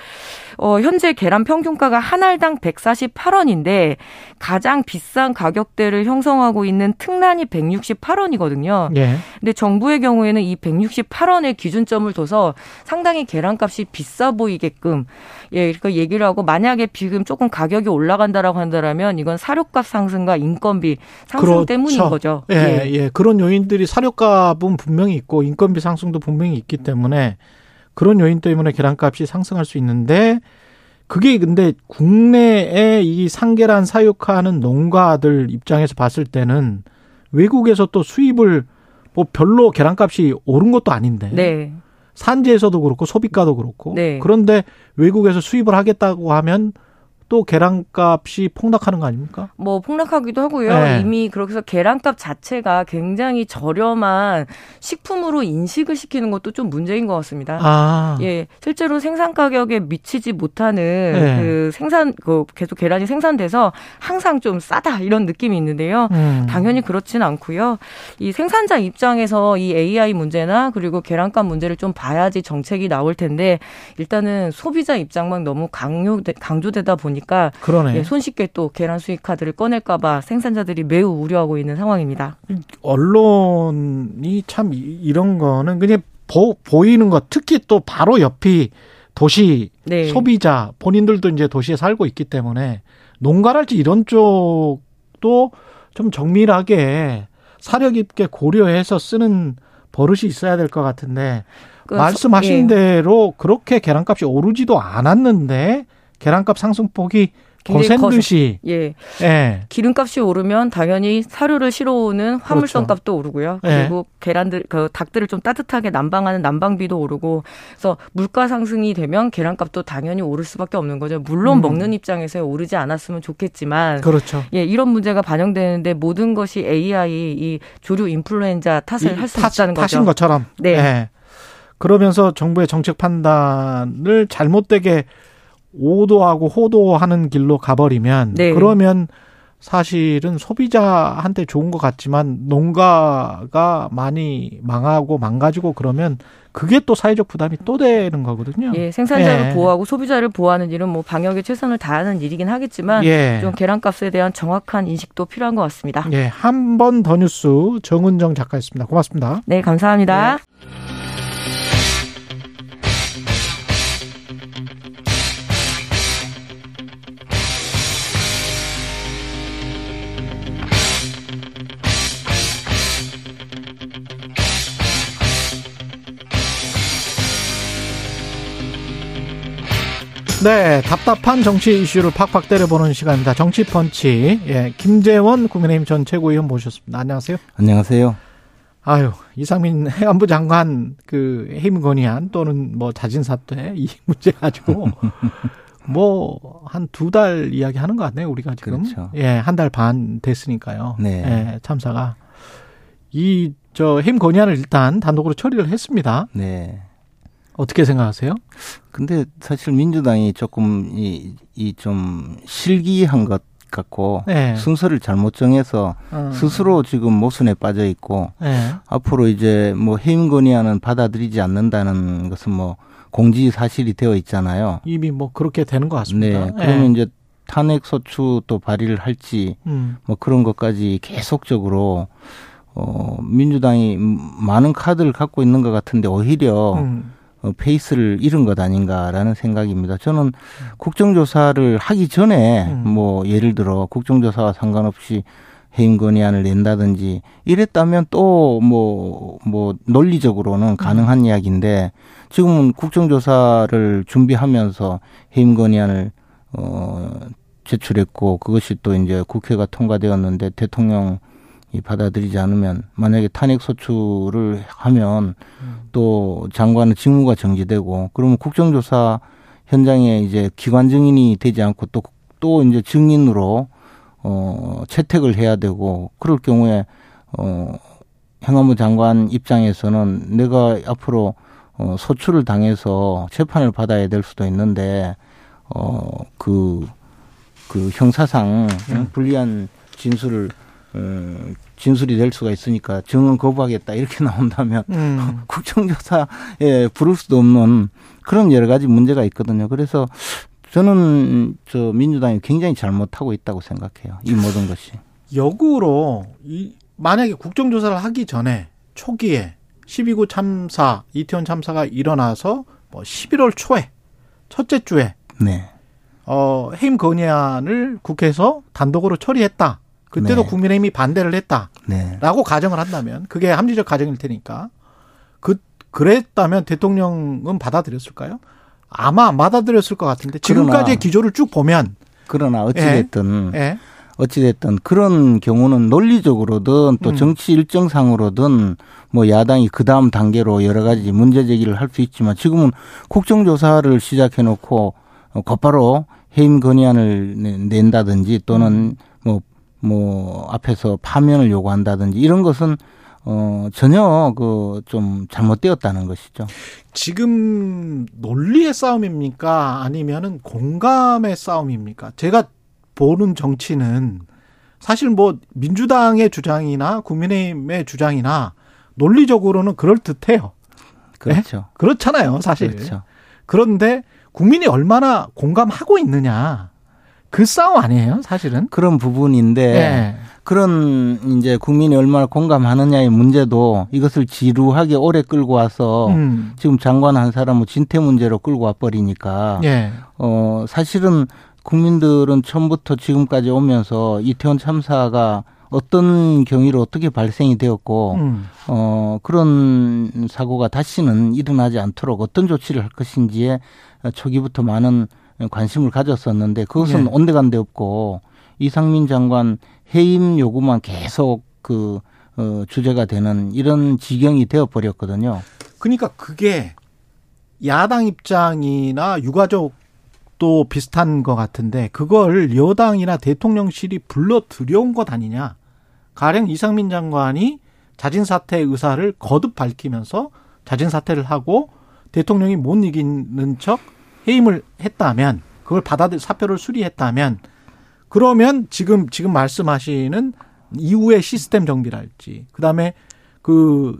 어, 현재 계란 평균가가 한 알당 148원인데 가장 비싼 가격대를 형성하고 있는 특란이 168원이거든요. 예. 근데 정부의 경우에는 이 168원의 기준점을 둬서 상당히 계란값이 비싸 보이게끔 예, 그러니까 얘기를 하고 만약에 지금 조금 가격이 올라 간다라고 한다라면 이건 사료값 상승과 인건비 상승 그렇죠. 때문인 거죠. 예, 예, 예. 그런 요인들이 사료값은 분명히 있고 인건비 상승도 분명히 있기 때문에 그런 요인 때문에 계란값이 상승할 수 있는데 그게 근데 국내에 이 상계란 사육하는 농가들 입장에서 봤을 때는 외국에서 또 수입을 뭐 별로 계란값이 오른 것도 아닌데 네. 산지에서도 그렇고 소비가도 그렇고 네. 그런데 외국에서 수입을 하겠다고 하면 또 계란값이 폭락하는 거 아닙니까? 뭐 폭락하기도 하고요. 네. 이미 그렇게 해서 계란값 자체가 굉장히 저렴한 식품으로 인식을 시키는 것도 좀 문제인 것 같습니다. 아. 예, 실제로 생산 가격에 미치지 못하는 네. 그 생산 그 계속 계란이 생산돼서 항상 좀 싸다 이런 느낌이 있는데요. 음. 당연히 그렇지는 않고요. 이 생산자 입장에서 이 AI 문제나 그리고 계란값 문제를 좀 봐야지 정책이 나올 텐데 일단은 소비자 입장만 너무 강요 강조되다 보니 보니까 그러네. 예, 손쉽게 또 계란 수익 카드를 꺼낼까봐 생산자들이 매우 우려하고 있는 상황입니다. 언론이 참 이런 거는 그냥 보, 보이는 것 특히 또 바로 옆이 도시 네. 소비자 본인들도 이제 도시에 살고 있기 때문에 농가랄지 이런 쪽도 좀 정밀하게 사려 깊게 고려해서 쓰는 버릇이 있어야 될 것 같은데 그, 말씀하신 예. 대로 그렇게 계란값이 오르지도 않았는데 계란값 상승폭이 거센 듯이 예. 예. 기름값이 오르면 당연히 사료를 실어오는 화물선 그렇죠. 값도 오르고요. 예. 그리고 예. 계란들 그 닭들을 좀 따뜻하게 난방하는 난방비도 오르고 그래서 물가 상승이 되면 계란값도 당연히 오를 수밖에 없는 거죠. 물론 음. 먹는 입장에서 오르지 않았으면 좋겠지만 그렇죠. 예, 이런 문제가 반영되는데 모든 것이 AI 이 조류 인플루엔자 탓을 할 수 있다는 거죠. 탓인 것처럼. 네. 예. 그러면서 정부의 정책 판단을 잘못되게 오도하고 호도하는 길로 가버리면 네. 그러면 사실은 소비자한테 좋은 것 같지만 농가가 많이 망하고 망가지고 그러면 그게 또 사회적 부담이 또 되는 거거든요. 예, 생산자를 예. 보호하고 소비자를 보호하는 일은 뭐 방역에 최선을 다하는 일이긴 하겠지만 예. 좀 계란값에 대한 정확한 인식도 필요한 것 같습니다. 예, 한 번 더 뉴스 정은정 작가였습니다. 고맙습니다. 네, 감사합니다. 네. 네, 답답한 정치 이슈를 팍팍 때려보는 시간입니다. 정치 펀치. 예, 김재원 국민의힘 전 최고위원 모셨습니다. 안녕하세요. 안녕하세요. 아유, 이상민 해안부 장관 그 해임 건의안 또는 뭐 자진 사퇴 이 문제 가지고 뭐 한 두 달 이야기 하는 것 같네요. 우리가 지금 그렇죠. 예, 한 달 반 됐으니까요. 네. 예, 참사가 이 저 해임 건의안을 일단 단독으로 처리를 했습니다. 네. 어떻게 생각하세요? 근데 사실 민주당이 조금 이 이 좀 실기한 것 같고 네. 순서를 잘못 정해서 어. 스스로 지금 모순에 빠져 있고 예. 앞으로 이제 뭐 해임 건의안은 받아들이지 않는다는 것은 뭐 공지 사실이 되어 있잖아요. 이미 뭐 그렇게 되는 것 같습니다. 네. 그러면 이제 탄핵 소추 또 발의를 할지 음. 뭐 그런 것까지 계속적으로 어 민주당이 많은 카드를 갖고 있는 것 같은데 오히려 음. 어, 페이스를 잃은 것 아닌가라는 생각입니다. 저는 국정조사를 하기 전에 음. 뭐 예를 들어 국정조사와 상관없이 해임 건의안을 낸다든지 이랬다면 또 뭐뭐 논리적으로는 가능한 이야기인데 지금은 국정조사를 준비하면서 해임 건의안을 어 제출했고 그것이 또 이제 국회가 통과되었는데 대통령 이 받아들이지 않으면 만약에 탄핵 소추를 하면 또 장관은 직무가 정지되고 그러면 국정조사 현장에 이제 기관 증인이 되지 않고 또또 이제 증인으로 어 채택을 해야 되고 그럴 경우에 어 행안부 장관 입장에서는 내가 앞으로 어 소추를 당해서 재판을 받아야 될 수도 있는데 어그 그 형사상 음. 불리한 진술을 어, 진술이 될 수가 있으니까 증언 거부하겠다 이렇게 나온다면 음. 국정조사에 부를 수도 없는 그런 여러 가지 문제가 있거든요. 그래서 저는 저 민주당이 굉장히 잘못하고 있다고 생각해요. 이 모든 것이. 역으로 이 만약에 국정조사를 하기 전에 초기에 12구 참사, 이태원 참사가 일어나서 뭐 11월 초에 첫째 주에 네. 어 해임 건의안을 국회에서 단독으로 처리했다. 그때도 네. 국민의힘이 반대를 했다라고 네. 가정을 한다면 그게 합리적 가정일 테니까 그 그랬다면 대통령은 받아들였을까요? 아마 안 받아들였을 것 같은데 지금까지의 기조를 쭉 보면 그러나 어찌됐든 예. 어찌됐든 그런 경우는 논리적으로든 또 음. 정치 일정상으로든 뭐 야당이 그 다음 단계로 여러 가지 문제 제기를 할 수 있지만 지금은 국정조사를 시작해 놓고 어, 곧바로 해임 건의안을 내- 낸다든지 또는 뭐, 뭐 앞에서 파면을 요구한다든지 이런 것은 어, 전혀 그 좀 잘못되었다는 것이죠. 지금 논리의 싸움입니까? 아니면은 공감의 싸움입니까? 제가 보는 정치는 사실 뭐 민주당의 주장이나 국민의힘의 주장이나 논리적으로는 그럴 듯해요. 그렇죠. 그렇잖아요, 사실. 그렇죠. 그런데 국민이 얼마나 공감하고 있느냐. 그 싸움 아니에요, 사실은. 그런 부분인데 예. 그런 이제 국민이 얼마나 공감하느냐의 문제도 이것을 지루하게 오래 끌고 와서 음. 지금 장관 한 사람은 진퇴 문제로 끌고 와 버리니까 예. 어 사실은 국민들은 처음부터 지금까지 오면서 이태원 참사가 어떤 경위로 어떻게 발생이 되었고 음. 어 그런 사고가 다시는 일어나지 않도록 어떤 조치를 할 것인지에 초기부터 많은 관심을 가졌었는데 그것은 네. 온데간데 없고 이상민 장관 해임 요구만 계속 그 어, 주제가 되는 이런 지경이 되어 버렸거든요. 그러니까 그게 야당 입장이나 유가족도 비슷한 것 같은데 그걸 여당이나 대통령실이 불러 들여온 것 아니냐. 가령 이상민 장관이 자진 사퇴 의사를 거듭 밝히면서 자진 사퇴를 하고 대통령이 못 이기는 척 해임을 했다면 그걸 받아들 사표를 수리했다면 그러면 지금 지금 말씀하시는 이후의 시스템 정비랄지 그다음에 그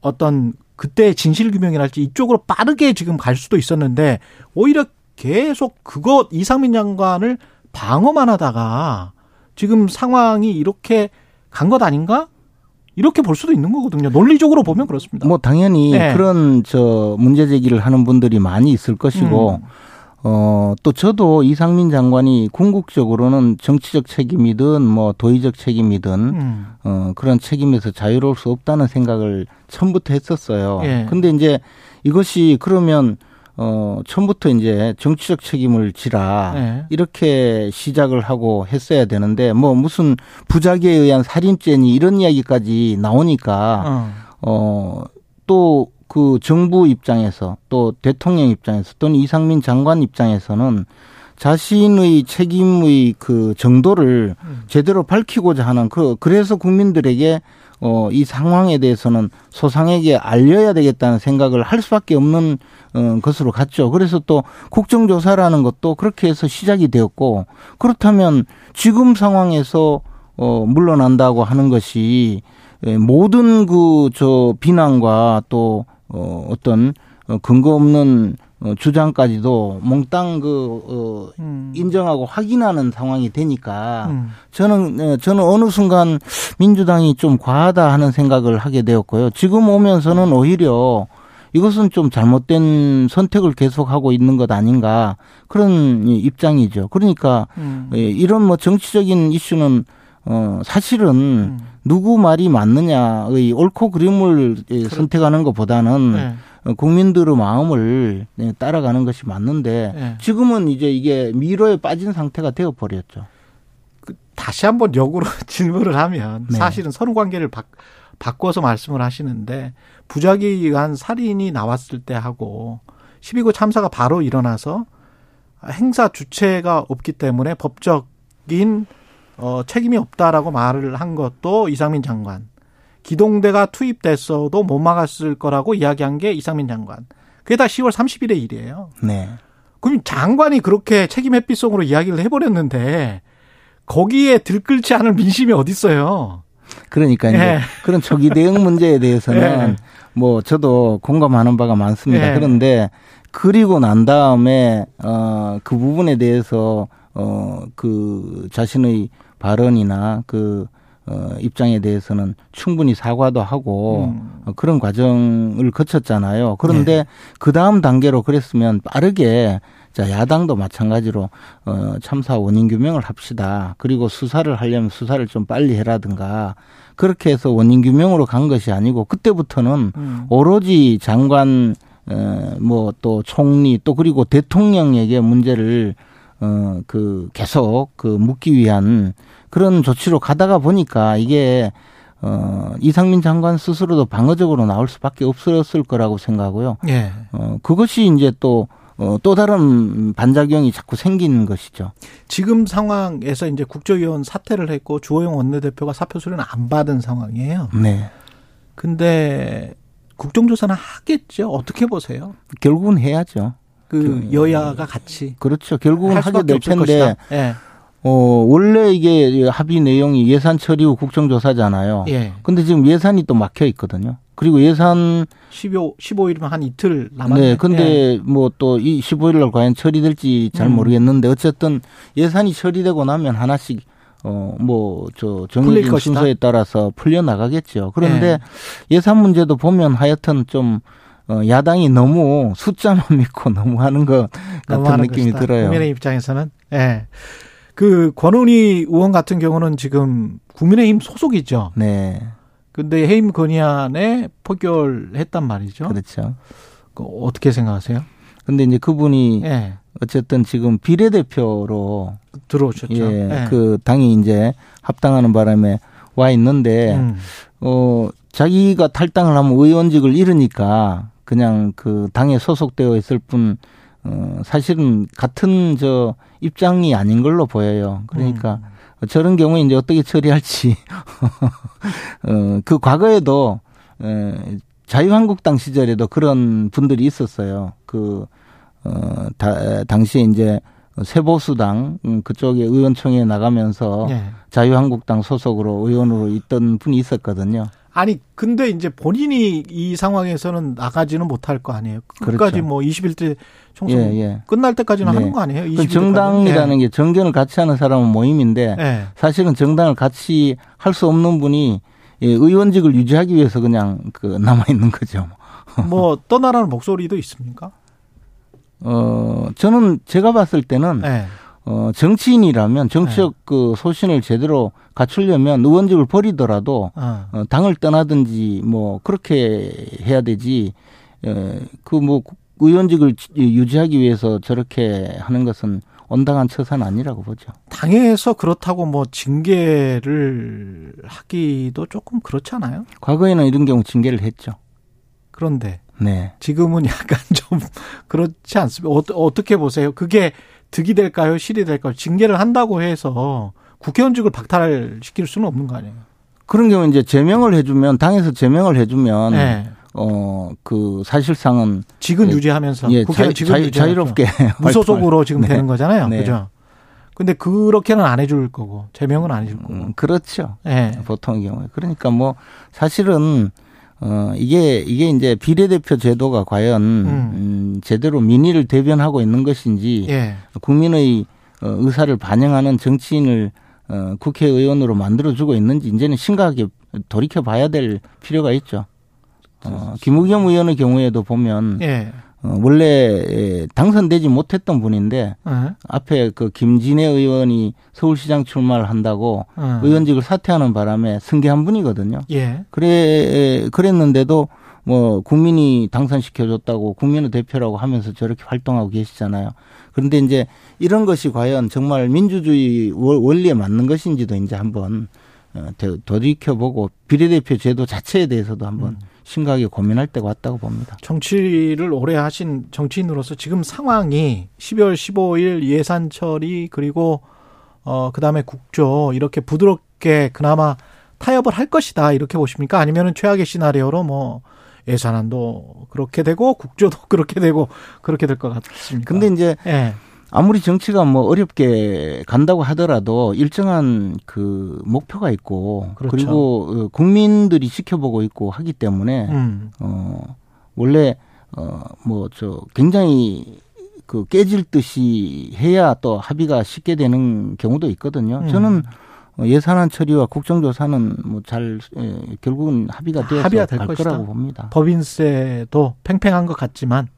어떤 그때 진실 규명이랄지 이쪽으로 빠르게 지금 갈 수도 있었는데 오히려 계속 그것 이상민 장관을 방어만 하다가 지금 상황이 이렇게 간 것 아닌가? 이렇게 볼 수도 있는 거거든요. 논리적으로 보면 그렇습니다. 뭐 당연히 네. 그런 저 문제 제기를 하는 분들이 많이 있을 것이고 음. 어, 또 저도 이상민 장관이 궁극적으로는 정치적 책임이든 뭐 도의적 책임이든 음. 어, 그런 책임에서 자유로울 수 없다는 생각을 처음부터 했었어요. 예. 근데 이제 이것이 그러면 어, 처음부터 이제 정치적 책임을 지라 네. 이렇게 시작을 하고 했어야 되는데 뭐 무슨 부작위에 의한 살인죄니 이런 이야기까지 나오니까 어. 어, 또 그 정부 입장에서 또 대통령 입장에서 또는 이상민 장관 입장에서는 자신의 책임의 그 정도를 제대로 밝히고자 하는 그 그래서 국민들에게 어, 이 상황에 대해서는 소상에게 알려야 되겠다는 생각을 할 수밖에 없는 어, 것으로 갔죠. 그래서 또 국정조사라는 것도 그렇게 해서 시작이 되었고 그렇다면 지금 상황에서 어, 물러난다고 하는 것이 예, 모든 그 저 비난과 또 어, 어떤 어, 근거 없는 어, 주장까지도 몽땅 그 어, 음. 인정하고 확인하는 상황이 되니까 음. 저는 어, 저는 어느 순간 민주당이 좀 과하다 하는 생각을 하게 되었고요. 지금 오면서는 오히려 이것은 좀 잘못된 선택을 계속하고 있는 것 아닌가 그런 이 입장이죠. 그러니까 음. 예, 이런 뭐 정치적인 이슈는 어 사실은 누구 말이 맞느냐의 옳고 그름을 예, 선택하는 것보다는 네. 어, 국민들의 마음을 네, 따라가는 것이 맞는데 네. 지금은 이제 이게 미로에 빠진 상태가 되어 버렸죠. 다시 한번 역으로 질문을 하면 네. 사실은 선후 관계를 바, 바꿔서 말씀을 하시는데 부작위에 의한 살인이 나왔을 때 하고 12구 참사가 바로 일어나서 행사 주체가 없기 때문에 법적인 어, 책임이 없다라고 말을 한 것도 이상민 장관. 기동대가 투입됐어도 못 막았을 거라고 이야기한 게 이상민 장관. 그게 다 10월 30일의 일이에요. 네. 그럼 장관이 그렇게 책임 회피성으로 이야기를 해버렸는데 거기에 들끓지 않을 민심이 어디 있어요? 그러니까 이제 예. 그런 초기 대응 문제에 대해서는 예. 뭐 저도 공감하는 바가 많습니다. 예. 그런데 그리고 난 다음에 어그 부분에 대해서 어그 자신의 발언이나 그 어, 입장에 대해서는 충분히 사과도 하고 음. 어, 그런 과정을 거쳤잖아요. 그런데 네. 그 다음 단계로 그랬으면 빠르게 자 야당도 마찬가지로 어, 참사 원인 규명을 합시다. 그리고 수사를 하려면 수사를 좀 빨리 해라든가 그렇게 해서 원인 규명으로 간 것이 아니고 그때부터는 음. 오로지 장관 어, 뭐또 총리 또 그리고 대통령에게 문제를 어, 그 계속 그 묻기 위한 그런 조치로 가다가 보니까 이게 어, 이상민 장관 스스로도 방어적으로 나올 수밖에 없었을 거라고 생각하고요. 예. 어, 그것이 이제 또, 어, 또 다른 반작용이 자꾸 생기는 것이죠. 지금 상황에서 이제 국조위원 사퇴를 했고 주호영 원내대표가 사표 수리는 안 받은 상황이에요. 네. 근데 국정조사는 하겠죠. 어떻게 보세요? 결국은 해야죠. 그 여야가 같이 그렇죠. 결국은 할 하게 될 텐데. 예. 어, 원래 이게 합의 내용이 예산 처리 후 국정조사잖아요. 예. 근데 지금 예산이 또 막혀 있거든요. 그리고 예산 15 15일이면 한 이틀 남았네. 네, 근데 뭐또 이 15일 날 과연 처리될지 잘 음. 모르겠는데 어쨌든 예산이 처리되고 나면 하나씩 어 뭐 저 정해진. 순서에 따라서 풀려 나가겠죠. 그런데 네. 예산 문제도 보면 하여튼 좀 어, 야당이 너무 숫자만 믿고 너무 하는 것 같은 너무하는 느낌이 것이다. 들어요. 국민의 입장에서는 예. 그 권은희 의원 같은 경우는 지금 국민의힘 소속이죠. 네, 근데 해임 건의안에 포결했단 말이죠. 그렇죠. 그 어떻게 생각하세요? 근데 이제 그분이 예. 어쨌든 지금 비례대표로 들어오셨죠. 예, 예. 그 당이 이제 합당하는 바람에 와 있는데 음. 어, 자기가 탈당을 하면 의원직을 잃으니까 그냥 그 당에 소속되어 있을 뿐, 어, 사실은 같은 저 입장이 아닌 걸로 보여요. 그러니까 음. 저런 경우에 이제 어떻게 처리할지, 어, 그 과거에도, 어, 자유한국당 시절에도 그런 분들이 있었어요. 그, 어, 다, 당시에 이제 세보수당, 음, 그쪽에 의원총회에 나가면서 예. 자유한국당 소속으로 의원으로 있던 분이 있었거든요. 아니 근데 이제 본인이 이 상황에서는 나가지는 못할 거 아니에요. 끝까지 그렇죠. 뭐 21대 총선 예, 예. 끝날 때까지는 네. 하는 거 아니에요? 그 21대 까지. 정당이라는 게 정견을 같이 하는 사람은 모임인데 예. 사실은 정당을 같이 할 수 없는 분이 예, 의원직을 유지하기 위해서 그냥 그 남아 있는 거죠. 뭐 떠나라는 목소리도 있습니까? 어 저는 제가 봤을 때는 예. 어 정치인이라면 정치적 그 소신을 제대로 갖추려면 의원직을 버리더라도 어. 어, 당을 떠나든지 뭐 그렇게 해야 되지. 그뭐 의원직을 유지하기 위해서 저렇게 하는 것은 온당한 처사는 아니라고 보죠. 당에서 그렇다고 뭐 징계를 하기도 조금 그렇잖아요. 과거에는 이런 경우 징계를 했죠. 그런데 네. 지금은 약간 좀 그렇지 않습니까? 어, 떻게 보세요? 그게 득이 될까요? 실이 될까요? 징계를 한다고 해서 국회의원직을 박탈시킬 수는 없는 거 아니에요? 그런 경우 이제 제명을 해주면 당에서 제명을 해주면 네. 어, 그, 사실상은. 직은 예, 유지하면서. 예, 자, 자, 자유롭게. 무소속으로 지금 네. 되는 거잖아요. 네. 그죠? 근데 그렇게는 안 해줄 거고, 제명은 안 해줄 거고. 음, 그렇죠. 네. 보통의 경우에. 그러니까 뭐, 사실은, 어, 이게, 이게 이제 비례대표 제도가 과연, 음. 음 제대로 민의를 대변하고 있는 것인지, 예. 국민의 어, 의사를 반영하는 정치인을 어, 국회의원으로 만들어주고 있는지, 이제는 심각하게 돌이켜 봐야 될 필요가 있죠. 어, 김우겸 의원의 경우에도 보면 예. 어, 원래 당선되지 못했던 분인데 예. 앞에 그 김진애 의원이 서울시장 출마를 한다고 예. 의원직을 사퇴하는 바람에 승계한 분이거든요. 예. 그래 그랬는데도 뭐 국민이 당선시켜줬다고 국민의 대표라고 하면서 저렇게 활동하고 계시잖아요. 그런데 이제 이런 것이 과연 정말 민주주의 원리에 맞는 것인지도 이제 한번 어, 되돌이켜보고 비례대표 제도 자체에 대해서도 한번 음. 심각하게 고민할 때가 왔다고 봅니다. 정치를 오래 하신 정치인으로서 지금 상황이 12월 15일 예산 처리 그리고 어 그다음에 국조 이렇게 부드럽게 그나마 타협을 할 것이다 이렇게 보십니까? 아니면은 최악의 시나리오로 뭐 예산안도 그렇게 되고 국조도 그렇게 되고 그렇게 될 것 같습니다. 근데 이제 예. 아무리 정치가 뭐 어렵게 간다고 하더라도 일정한 그 목표가 있고 그렇죠. 그리고 어, 국민들이 지켜보고 있고 하기 때문에 음. 어 원래 어뭐 저 굉장히 그 깨질 듯이 해야 또 합의가 쉽게 되는 경우도 있거든요. 음. 저는 예산안 처리와 국정조사는 뭐 잘 결국은 합의가 되어서 합의가 될 거라고 봅니다. 법인세도 팽팽한 것 같지만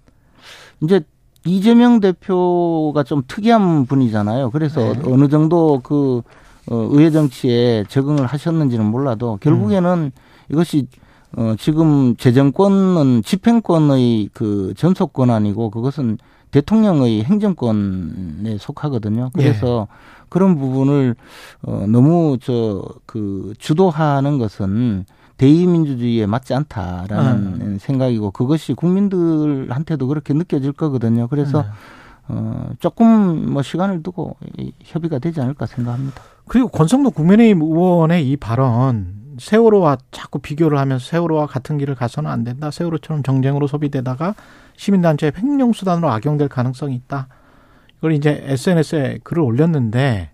이제 이재명 대표가 좀 특이한 분이잖아요. 그래서 네. 어느 정도 그 어, 의회 정치에 적응을 하셨는지는 몰라도 결국에는 음. 이것이 어, 지금 재정권은 집행권의 그 전속 권한이고 그것은 대통령의 행정권에 속하거든요. 그래서 예. 그런 부분을 어, 너무 저 그 주도하는 것은 대의민주주의에 맞지 않다라는 음. 생각이고 그것이 국민들한테도 그렇게 느껴질 거거든요. 그래서 음. 어, 조금 뭐 시간을 두고 협의가 되지 않을까 생각합니다. 그리고 권성도 국민의힘 의원의 이 발언 세월호와 자꾸 비교를 하면서 세월호와 같은 길을 가서는 안 된다. 세월호처럼 정쟁으로 소비되다가 시민단체의 횡령수단으로 악용될 가능성이 있다. 이걸 이제 SNS에 글을 올렸는데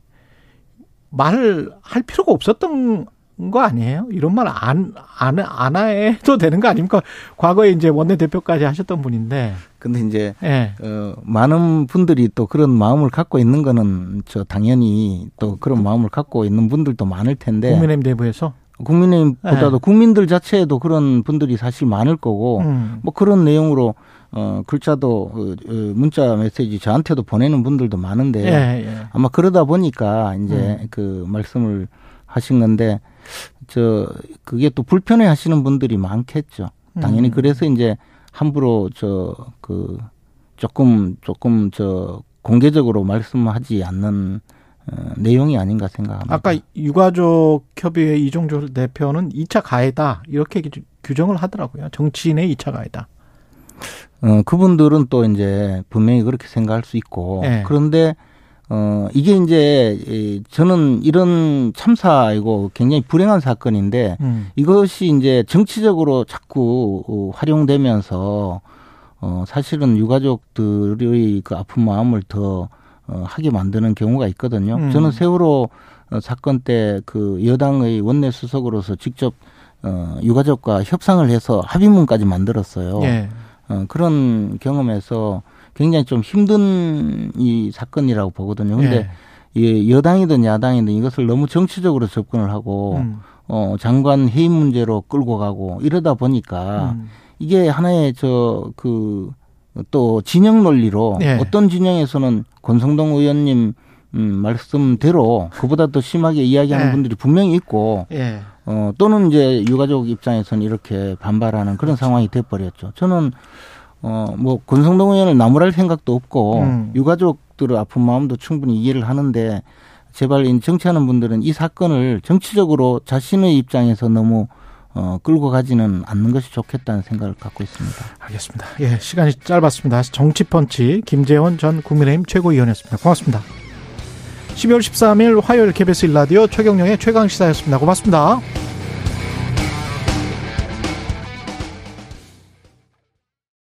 말을 할 필요가 없었던 거 아니에요? 이런 말 안, 안, 안 해도 되는 거 아닙니까? 과거에 이제 원내대표까지 하셨던 분인데. 근데 이제, 네. 어, 많은 분들이 또 그런 마음을 갖고 있는 거는 저 당연히 또 그런 마음을 갖고 있는 분들도 많을 텐데. 국민의힘 내부에서? 국민의힘보다도 네. 국민들 자체에도 그런 분들이 사실 많을 거고, 음. 뭐 그런 내용으로 어, 글자도, 어, 어, 문자 메시지 저한테도 보내는 분들도 많은데, 예, 예. 아마 그러다 보니까 이제 음. 그 말씀을 하신 건데, 저 그게 또 불편해 하시는 분들이 많겠죠. 당연히 음. 그래서 이제 함부로 저 그 조금 조금 저 공개적으로 말씀하지 않는 어, 내용이 아닌가 생각합니다. 아까 유가족 협의회 이종조 대표는 2차 가해다 이렇게 규정을 하더라고요. 정치인의 2차 가해다. 어, 그분들은 또 이제 분명히 그렇게 생각할 수 있고 네. 그런데 어, 이게 이제, 저는 이런 참사이고 굉장히 불행한 사건인데, 음. 이것이 이제 정치적으로 자꾸 어, 활용되면서, 어, 사실은 유가족들의 그 아픈 마음을 더, 어, 하게 만드는 경우가 있거든요. 음. 저는 세월호 어, 사건 때 그 여당의 원내 수석으로서 직접, 어, 유가족과 협상을 해서 합의문까지 만들었어요. 예. 어, 그런 경험에서 굉장히 좀 힘든 이 사건이라고 보거든요. 근데 예. 이 여당이든 야당이든 이것을 너무 정치적으로 접근을 하고 음. 어 장관 해임 문제로 끌고 가고 이러다 보니까 음. 이게 하나의 저그또 진영 논리로 예. 어떤 진영에서는 권성동 의원님 음, 말씀대로 그보다 더 심하게 이야기하는 예. 분들이 분명히 있고 예. 어 또는 이제 유가족 입장에서는 이렇게 반발하는 그런 그렇죠. 상황이 돼 버렸죠. 저는 어, 뭐, 권성동 의원을 나무랄 생각도 없고, 음. 유가족들의 아픈 마음도 충분히 이해를 하는데, 제발 이 정치하는 분들은 이 사건을 정치적으로 자신의 입장에서 너무 어, 끌고 가지는 않는 것이 좋겠다는 생각을 갖고 있습니다. 알겠습니다. 예, 시간이 짧았습니다. 정치펀치 김재원 전 국민의힘 최고위원이었습니다. 고맙습니다. 12월 13일 화요일 KBS 일라디오 최경령의 최강시사였습니다. 고맙습니다.